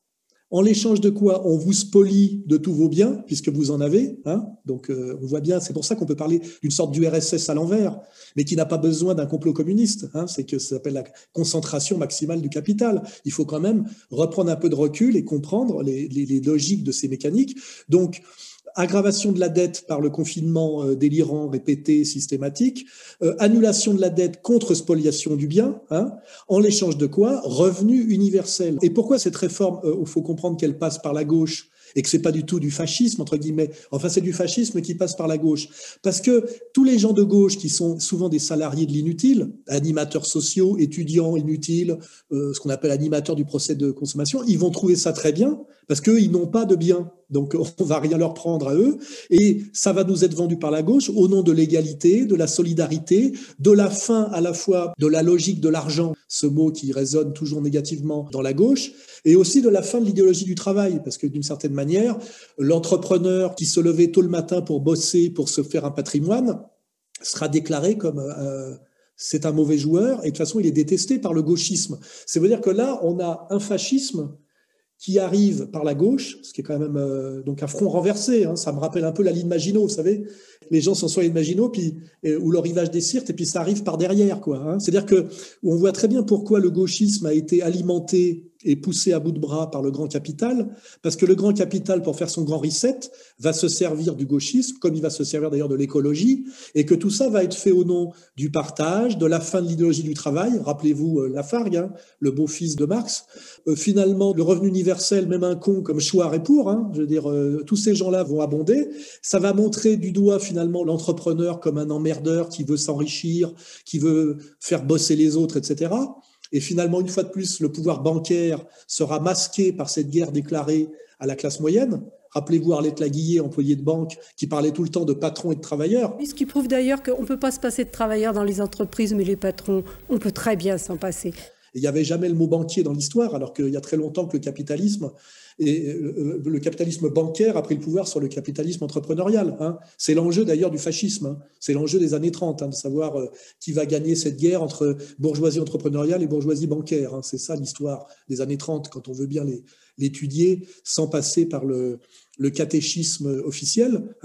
Speaker 6: En l'échange de quoi? On vous spolie de tous vos biens, puisque vous en avez. Donc, euh, on voit bien, c'est pour ça qu'on peut parler d'une sorte d'URSS à l'envers, mais qui n'a pas besoin d'un complot communiste. C'est que ça s'appelle la concentration maximale du capital. Il faut quand même reprendre un peu de recul et comprendre les, les logiques de ces mécaniques. Donc, aggravation de la dette par le confinement euh, délirant, répété, systématique, euh, annulation de la dette contre spoliation du bien, hein, en l'échange de quoi Revenu universel. Et pourquoi cette réforme, euh, il faut comprendre qu'elle passe par la gauche et que c'est pas du tout du fascisme entre guillemets. Enfin, c'est du fascisme qui passe par la gauche, parce que tous les gens de gauche qui sont souvent des salariés de l'inutile, animateurs sociaux, étudiants inutiles, ce qu'on appelle animateurs du procès de consommation, ils vont trouver ça très bien parce qu'ils n'ont pas de biens. Donc on va rien leur prendre à eux et ça va nous être vendu par la gauche au nom de l'égalité, de la solidarité, de la fin à la fois de la logique de l'argent, ce mot qui résonne toujours négativement dans la gauche, et aussi de la fin de l'idéologie du travail parce que d'une certaine manière, l'entrepreneur qui se levait tôt le matin pour bosser, pour se faire un patrimoine, sera déclaré comme euh, c'est un mauvais joueur et de toute façon il est détesté par le gauchisme. C'est veut dire que là on a un fascisme qui arrive par la gauche, ce qui est quand même euh, donc un front renversé. Hein. ça me rappelle un peu la ligne Maginot, vous savez. Les gens sont sur Maginot, puis ou le rivage des Sirtes, et puis ça arrive par derrière, quoi. Hein. C'est-à-dire que on voit très bien pourquoi le gauchisme a été alimenté et poussé à bout de bras par le grand capital, parce que le grand capital, pour faire son grand reset, va se servir du gauchisme, comme il va se servir d'ailleurs de l'écologie, et que tout ça va être fait au nom du partage, de la fin de l'idéologie du travail. Rappelez-vous euh, Lafargue, hein, le beau-fils de Marx. Euh, finalement, le revenu universel, même un con comme Chouard est pour, hein, je veux dire, euh, tous ces gens-là vont abonder. Ça va montrer du doigt finalement l'entrepreneur comme un emmerdeur qui veut s'enrichir, qui veut faire bosser les autres, etc. Et finalement, une fois de plus, le pouvoir bancaire sera masqué par cette guerre déclarée à la classe moyenne. Rappelez-vous Arlette Laguillet, employée de banque, qui parlait tout le temps de patrons et de travailleurs.
Speaker 20: Ce qui prouve d'ailleurs qu'on ne peut pas se passer de travailleurs dans les entreprises, mais les patrons, on peut très bien s'en passer.
Speaker 6: il n'y avait jamais le mot banquier dans l'histoire, alors qu'il y a très longtemps que le capitalisme et euh, le capitalisme bancaire a pris le pouvoir sur le capitalisme entrepreneurial. Hein. C'est l'enjeu d'ailleurs du fascisme. Hein. C'est l'enjeu des années 30, hein, de savoir euh, qui va gagner cette guerre entre bourgeoisie entrepreneuriale et bourgeoisie bancaire. C'est ça l'histoire des années 30, quand on veut bien l'étudier sans passer par le catéchisme officiel.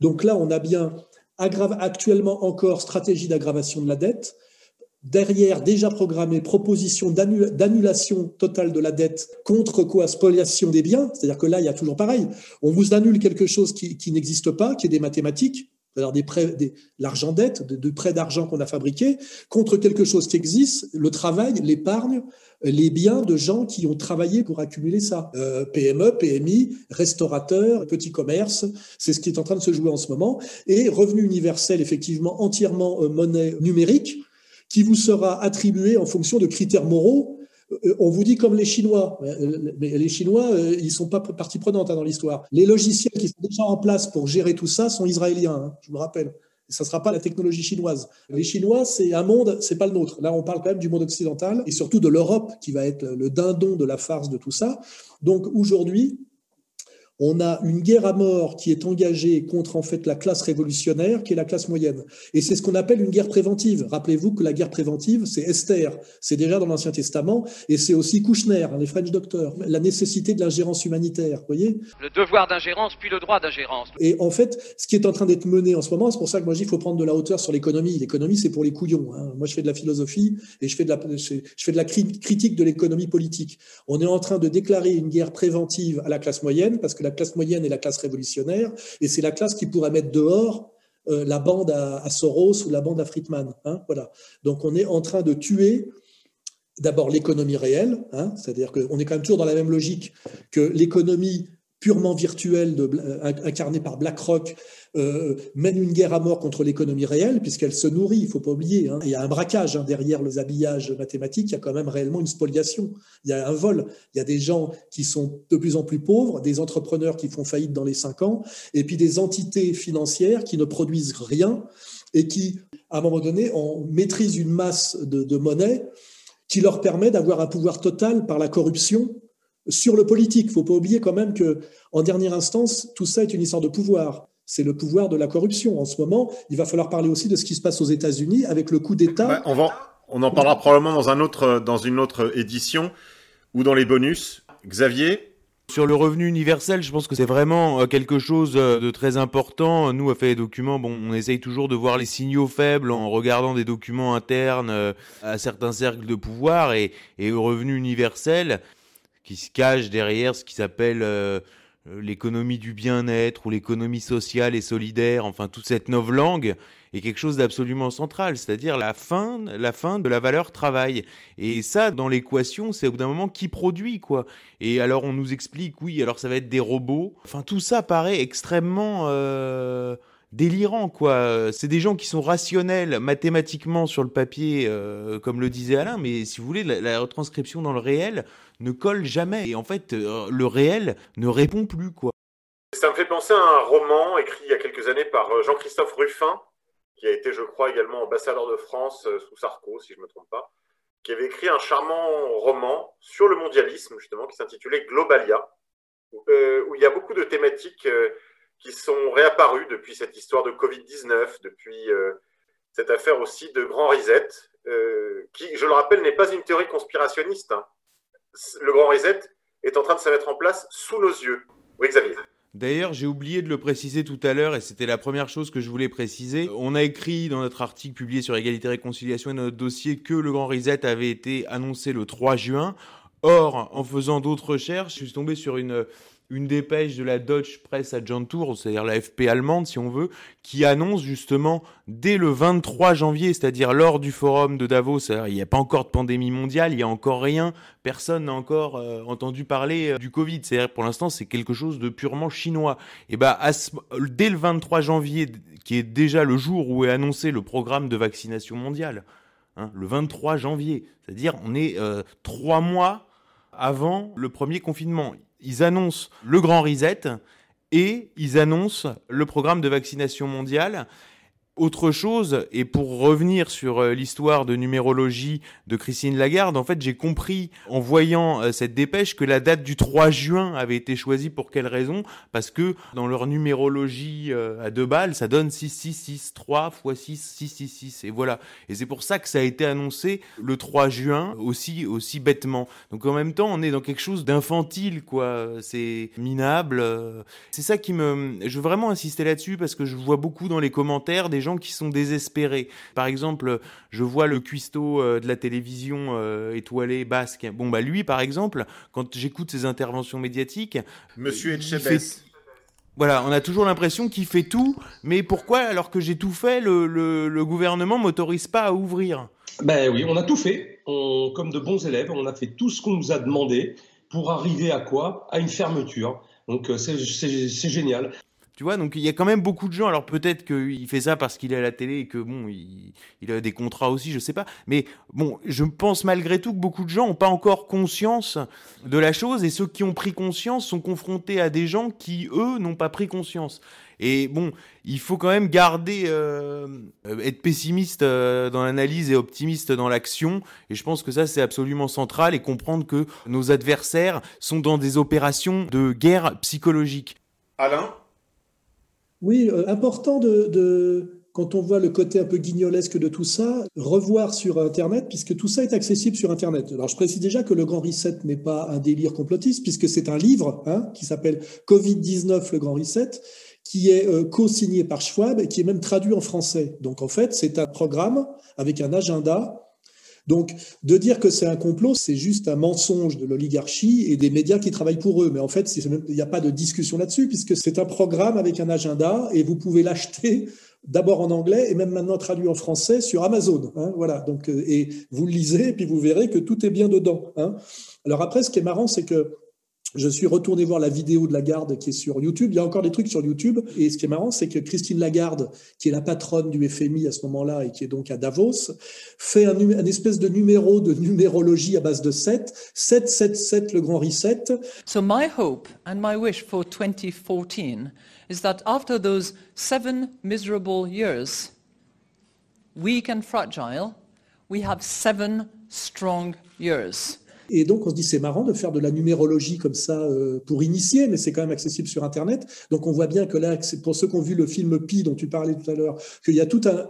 Speaker 6: Donc là, on a bien actuellement encore stratégie d'aggravation de la dette, derrière déjà programmé proposition d'annulation totale de la dette contre quoi spoliation des biens, c'est-à-dire que là, il y a toujours pareil. On vous annule quelque chose qui, n'existe pas, qui est des mathématiques, des, l'argent dette, de, prêts d'argent qu'on a fabriqués, contre quelque chose qui existe, le travail, l'épargne, les biens de gens qui ont travaillé pour accumuler ça. Euh, PME, PMI, restaurateurs, petits commerces, c'est ce qui est en train de se jouer en ce moment. Et revenu universel, effectivement, entièrement euh, monnaie numérique, qui vous sera attribué en fonction de critères moraux. Euh, on vous dit comme les Chinois, mais les Chinois, euh, ils ne sont pas partie prenante hein, dans l'histoire. Les logiciels qui sont déjà en place pour gérer tout ça sont israéliens, hein, je vous le rappelle. Ça ne sera pas la technologie chinoise. Les Chinois, c'est un monde, c'est pas le nôtre. Là, on parle quand même du monde occidental et surtout de l'Europe qui va être le dindon de la farce de tout ça. Donc aujourd'hui, on a une guerre à mort qui est engagée contre en fait la classe révolutionnaire, qui est la classe moyenne. Et c'est ce qu'on appelle une guerre préventive. Rappelez-vous que la guerre préventive, c'est Esther, c'est déjà dans l'Ancien Testament, et c'est aussi Kouchner, les French doctors, la nécessité de l'ingérence humanitaire, voyez?
Speaker 18: Le devoir d'ingérence, puis le droit d'ingérence.
Speaker 6: Et en fait, ce qui est en train d'être mené en ce moment, c'est pour ça que moi je dis qu'il faut prendre de la hauteur sur l'économie. L'économie, c'est pour les couillons. Hein. Moi, je fais de la philosophie et je fais de la, je fais de la critique de l'économie politique. On est en train de déclarer une guerre préventive à la classe moyenne, parce que la classe moyenne et la classe révolutionnaire, et c'est la classe qui pourrait mettre dehors euh, la bande à, Soros ou la bande à Friedman. Hein. Donc on est en train de tuer d'abord l'économie réelle, hein, c'est-à-dire qu'on est quand même toujours dans la même logique que l'économie purement virtuelle euh, incarnée par BlackRock euh, mène une guerre à mort contre l'économie réelle, puisqu'elle se nourrit, il ne faut pas oublier. Hein. Il y a un braquage hein, derrière les habillages mathématiques, il y a quand même réellement une spoliation, il y a un vol, il y a des gens qui sont de plus en plus pauvres, des entrepreneurs qui font faillite dans les cinq ans, et puis des entités financières qui ne produisent rien et qui, à un moment donné, on maîtrise une masse de, de monnaie qui leur permet d'avoir un pouvoir total par la corruption sur le politique. Il ne faut pas oublier quand même que, en dernière instance, tout ça est une histoire de pouvoir. C'est le pouvoir de la corruption. En ce moment, il va falloir parler aussi de ce qui se passe aux États-Unis avec le coup d'État.
Speaker 7: on, on en parlera probablement dans, un autre, dans une autre édition ou dans les bonus. Xavier?
Speaker 12: Sur le revenu universel, je pense que c'est vraiment euh, quelque chose euh, de très important. Nous, à fait des documents, bon, on essaye toujours de voir les signaux faibles en regardant des documents internes euh, à certains cercles de pouvoir et, et au revenu universel qui se cache derrière ce qui s'appelle l'économie du bien-être ou l'économie sociale et solidaire, enfin toute cette langue est quelque chose d'absolument central, c'est-à-dire la fin, la fin de la valeur travail. Et ça, dans l'équation, c'est au bout d'un moment qui produit quoi. Et alors on nous explique, oui, alors ça va être des robots. Enfin tout ça paraît extrêmement euh, délirant quoi. C'est des gens qui sont rationnels mathématiquement sur le papier, euh, comme le disait Alain, mais si vous voulez, la, retranscription dans le réel ne colle jamais. Et en fait, euh, le réel ne répond plus quoi.
Speaker 7: Ça me fait penser à un roman écrit il y a quelques années par Jean-Christophe Ruffin, qui a été, je crois, également ambassadeur de France euh, sous Sarko, si je ne me trompe pas, qui avait écrit un charmant roman sur le mondialisme, justement, qui s'intitulait Globalia, où, euh, il y a beaucoup de thématiques euh, qui sont réapparues depuis cette histoire de Covid-19, depuis cette affaire aussi de Grand Reset, qui, je le rappelle, n'est pas une théorie conspirationniste. Hein. Le Grand Reset est en train de se mettre en place sous nos yeux. Oui, Xavier
Speaker 12: D'ailleurs, j'ai oublié de le préciser tout à l'heure, et c'était la première chose que je voulais préciser. On a écrit dans notre article publié sur égalité et réconciliation et dans notre dossier que le Grand Reset avait été annoncé le 3 juin. Or, en faisant d'autres recherches, je suis tombé sur une, une dépêche de la Deutsche Presse Agentur, c'est-à-dire la FP allemande si on veut, qui annonce justement dès le 23 janvier, c'est-à-dire lors du forum de Davos, il n'y a pas encore de pandémie mondiale, il n'y a encore rien, personne n'a encore euh, entendu parler euh, du Covid, c'est-à-dire pour l'instant c'est quelque chose de purement chinois. Et bah dès le 23 janvier, qui est déjà le jour où est annoncé le programme de vaccination mondiale, hein, le 23 janvier, c'est-à-dire on est euh, trois mois avant le premier confinement ils annoncent le grand reset et ils annoncent le programme de vaccination mondiale autre chose, et pour revenir sur euh, l'histoire de numérologie de Christine Lagarde, en fait, j'ai compris en voyant euh, cette dépêche que la date du 3 juin avait été choisie pour quelle raison Parce que dans leur numérologie euh, à deux balles, ça donne 6663 3 fois 6, 666. Et voilà. Et c'est pour ça que ça a été annoncé le 3 juin aussi, aussi bêtement. Donc en même temps, on est dans quelque chose d'infantile, quoi. C'est minable. C'est ça qui me... Je veux vraiment insister là-dessus parce que je vois beaucoup dans les commentaires des gens qui sont désespérés. Par exemple, je vois le cuistot euh, de la télévision euh, étoilée basque. Bon, bah lui, par exemple, quand j'écoute ses interventions médiatiques...
Speaker 7: Monsieur Etchebest.
Speaker 12: Voilà, on a toujours l'impression qu'il fait tout, mais pourquoi, alors que j'ai tout fait, le, le, le gouvernement m'autorise pas à ouvrir?
Speaker 21: Ben oui, on a tout fait. On, comme de bons élèves, on a fait tout ce qu'on nous a demandé pour arriver à quoi? À une fermeture. Donc euh, c'est génial.
Speaker 12: Donc il y a quand même beaucoup de gens. Alors peut-être qu'il fait ça parce qu'il est à la télé et que bon, il, a des contrats aussi, je sais pas. Mais bon, je pense malgré tout que beaucoup de gens n'ont pas encore conscience de la chose et ceux qui ont pris conscience sont confrontés à des gens qui eux n'ont pas pris conscience. Et bon, il faut quand même garder, euh, être pessimiste euh, dans l'analyse et optimiste dans l'action. Et je pense que ça, c'est absolument central et comprendre que nos adversaires sont dans des opérations de guerre psychologique.
Speaker 7: Alain?
Speaker 6: Oui, euh, important de, quand on voit le côté un peu guignolesque de tout ça, revoir sur Internet, puisque tout ça est accessible sur Internet. Alors je précise déjà que le Grand Reset n'est pas un délire complotiste, puisque c'est un livre hein, qui s'appelle Covid-19, le Grand Reset, qui est euh, co-signé par Schwab et qui est même traduit en français. Donc en fait, c'est un programme avec un agenda Donc, de dire que c'est un complot, c'est juste un mensonge de l'oligarchie et des médias qui travaillent pour eux. Mais en fait, il n'y a pas de discussion là-dessus, puisque c'est un programme avec un agenda et vous pouvez l'acheter d'abord en anglais et même maintenant traduit en français sur Amazon. Hein, voilà. Donc, euh, et vous le lisez et puis vous verrez que tout est bien dedans. Hein. Alors après, ce qui est marrant, c'est que je suis retourné voir la vidéo de Lagarde qui est sur YouTube. Il y a encore des trucs sur YouTube. Et ce qui est marrant, c'est que Christine Lagarde, qui est la patronne du FMI à ce moment-là et qui est donc à Davos, fait un, espèce de numéro de numérologie à base de 7. 7, 7, 7, le grand reset.
Speaker 9: So my hope and my wish for 2014 is that after those seven miserable years, weak and fragile, we have seven strong years.
Speaker 6: Et donc, on se dit, c'est marrant de faire de la numérologie comme ça euh, pour initier, mais c'est quand même accessible sur Internet. Donc, on voit bien que là, pour ceux qui ont vu le film Pi dont tu parlais tout à l'heure, qu'il y a tout un,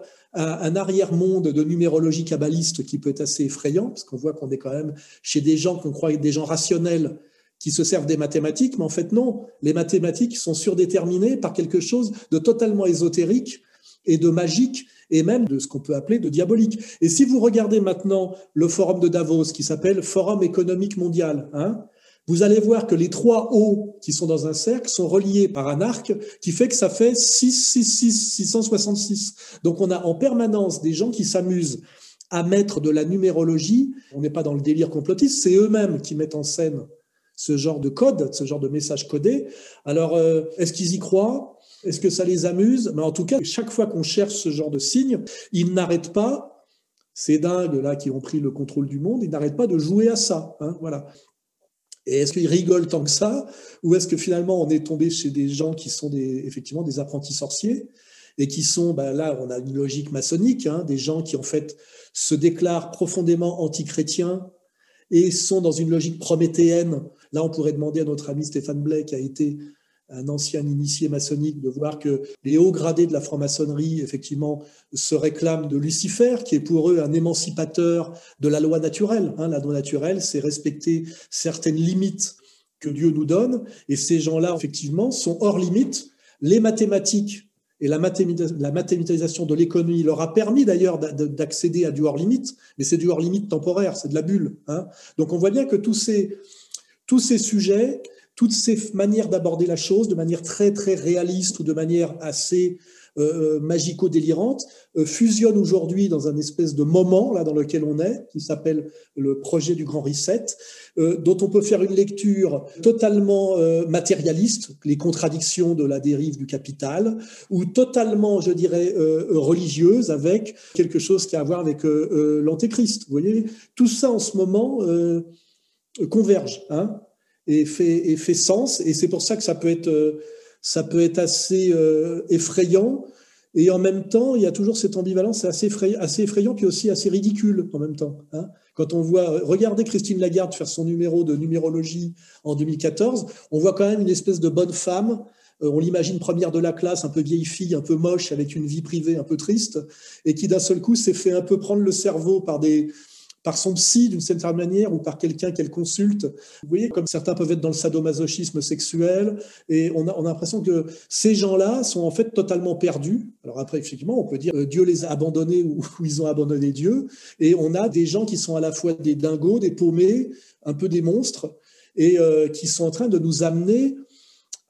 Speaker 6: arrière-monde de numérologie kabbaliste qui peut être assez effrayant, parce qu'on voit qu'on est quand même chez des gens qu'on croit être des gens rationnels qui se servent des mathématiques, mais en fait non, les mathématiques sont surdéterminées par quelque chose de totalement ésotérique et de magique et même de ce qu'on peut appeler de diabolique. Et si vous regardez maintenant le forum de Davos qui s'appelle Forum économique mondial, hein, vous allez voir que les trois hauts qui sont dans un cercle sont reliés par un arc qui fait que ça fait 666, 666. Donc on a en permanence des gens qui s'amusent à mettre de la numérologie. On n'est pas dans le délire complotiste, c'est eux-mêmes qui mettent en scène ce genre de code, ce genre de message codé. Alors, euh, est-ce qu'ils y croient? Est-ce que ça les amuse? Mais en tout cas, chaque fois qu'on cherche ce genre de signe, ils n'arrêtent pas. Ces dingues là qui ont pris le contrôle du monde, ils n'arrêtent pas de jouer à ça. Hein, voilà. Et est-ce qu'ils rigolent tant que ça? Ou est-ce que finalement on est tombé chez des gens qui sont effectivement des apprentis sorciers et qui sont, ben là on a une logique maçonnique, hein, des gens qui en fait se déclarent profondément anti-chrétiens et sont dans une logique prométhéenne. Là on pourrait demander à notre ami Stéphane Blais qui a été un ancien initié maçonnique, de voir que les hauts gradés de la franc-maçonnerie, effectivement, se réclament de Lucifer, qui est pour eux un émancipateur de la loi naturelle. Hein. la loi naturelle, c'est respecter certaines limites que Dieu nous donne, et ces gens-là, effectivement, sont hors limite. Les mathématiques et la, mathématisation de l'économie leur a permis d'ailleurs d'accéder à du hors limite, mais c'est du hors limite temporaire, c'est de la bulle. Hein. Donc on voit bien que tous ces, tous ces sujets toutes ces manières d'aborder la chose de manière très très réaliste ou de manière assez euh, euh, magico-délirante euh, fusionnent aujourd'hui dans un espèce de moment là dans lequel on est, qui s'appelle le projet du Grand Reset, dont on peut faire une lecture totalement matérialiste, les contradictions de la dérive du capital, ou totalement, je dirais, religieuse, avec quelque chose qui a à voir avec l'antéchrist. Vous voyez, tout ça en ce moment converge. Hein et fait, et fait sens. Et c'est pour ça que ça peut être, euh, ça peut être assez euh, effrayant. Et en même temps, il y a toujours cette ambivalence, c'est assez effrayant, assez effrayant, puis aussi assez ridicule en même temps. Hein. Quand on voit, regardez Christine Lagarde faire son numéro de numérologie en 2014, on voit quand même une espèce de bonne femme. Euh, on l'imagine première de la classe, un peu vieille fille, un peu moche, avec une vie privée un peu triste, et qui d'un seul coup s'est fait un peu prendre le cerveau par des, par son psy d'une certaine manière ou par quelqu'un qu'elle consulte. Vous voyez, comme certains peuvent être dans le sadomasochisme sexuel, et on a, on a l'impression que ces gens-là sont en fait totalement perdus. Alors après, effectivement, on peut dire euh, Dieu les a abandonnés ou, ils ont abandonné Dieu, et on a des gens qui sont à la fois des dingos, des paumés, un peu des monstres, et euh, qui sont en train de nous amener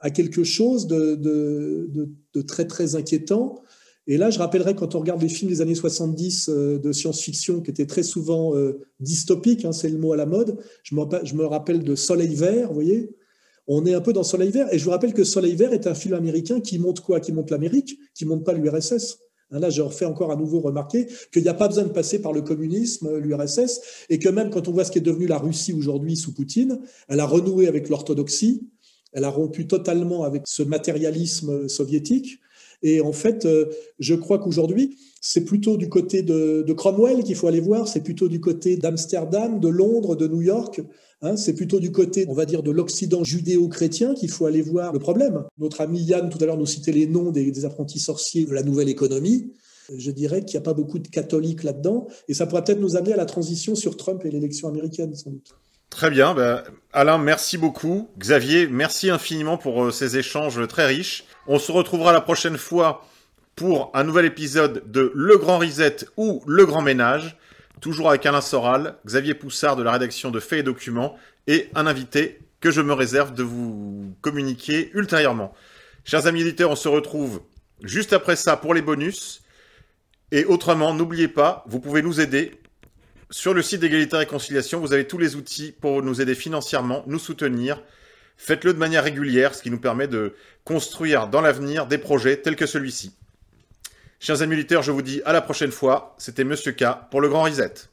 Speaker 6: à quelque chose de, de, très très inquiétant et là, je rappellerai quand on regarde les films des années 70 euh, de science-fiction qui étaient très souvent euh, dystopiques, hein, c'est le mot à la mode, je me, rappelle de Soleil Vert, vous voyez On est un peu dans Soleil Vert. Et je vous rappelle que Soleil Vert est un film américain qui montre quoi? Qui montre l'Amérique, qui montre pas l'URSS. Hein, là, je refais encore à nouveau remarquer qu'il n'y a pas besoin de passer par le communisme, l'URSS, et que même quand on voit ce qui est devenu la Russie aujourd'hui sous Poutine, elle a renoué avec l'orthodoxie, elle a rompu totalement avec ce matérialisme soviétique, et en fait, euh, je crois qu'aujourd'hui, c'est plutôt du côté de, Cromwell qu'il faut aller voir, c'est plutôt du côté d'Amsterdam, de Londres, de New York. Hein, c'est plutôt du côté, on va dire, de l'Occident judéo-chrétien qu'il faut aller voir le problème. Notre ami Yann, tout à l'heure, nous citait les noms des, apprentis sorciers de la nouvelle économie. Je dirais qu'il n'y a pas beaucoup de catholiques là-dedans. Et ça pourrait peut-être nous amener à la transition sur Trump et l'élection américaine, sans doute.
Speaker 7: Très bien. Ben, Alain, merci beaucoup. Xavier, merci infiniment pour euh, ces échanges très riches. On se retrouvera la prochaine fois pour un nouvel épisode de Le Grand Reset ou Le Grand Ménage.
Speaker 22: toujours avec Alain Soral, Xavier Poussard de la rédaction de Faits et Documents, et un invité que je me réserve de vous communiquer ultérieurement. Chers amis éditeurs, on se retrouve juste après ça pour les bonus. Et autrement, n'oubliez pas, vous pouvez nous aider. Sur le site d'égalité et réconciliation, vous avez tous les outils pour nous aider financièrement, nous soutenir. Faites-le de manière régulière, ce qui nous permet de construire dans l'avenir des projets tels que celui-ci. Chers amis auditeurs, je vous dis à la prochaine fois. C'était Monsieur K pour le Grand Reset.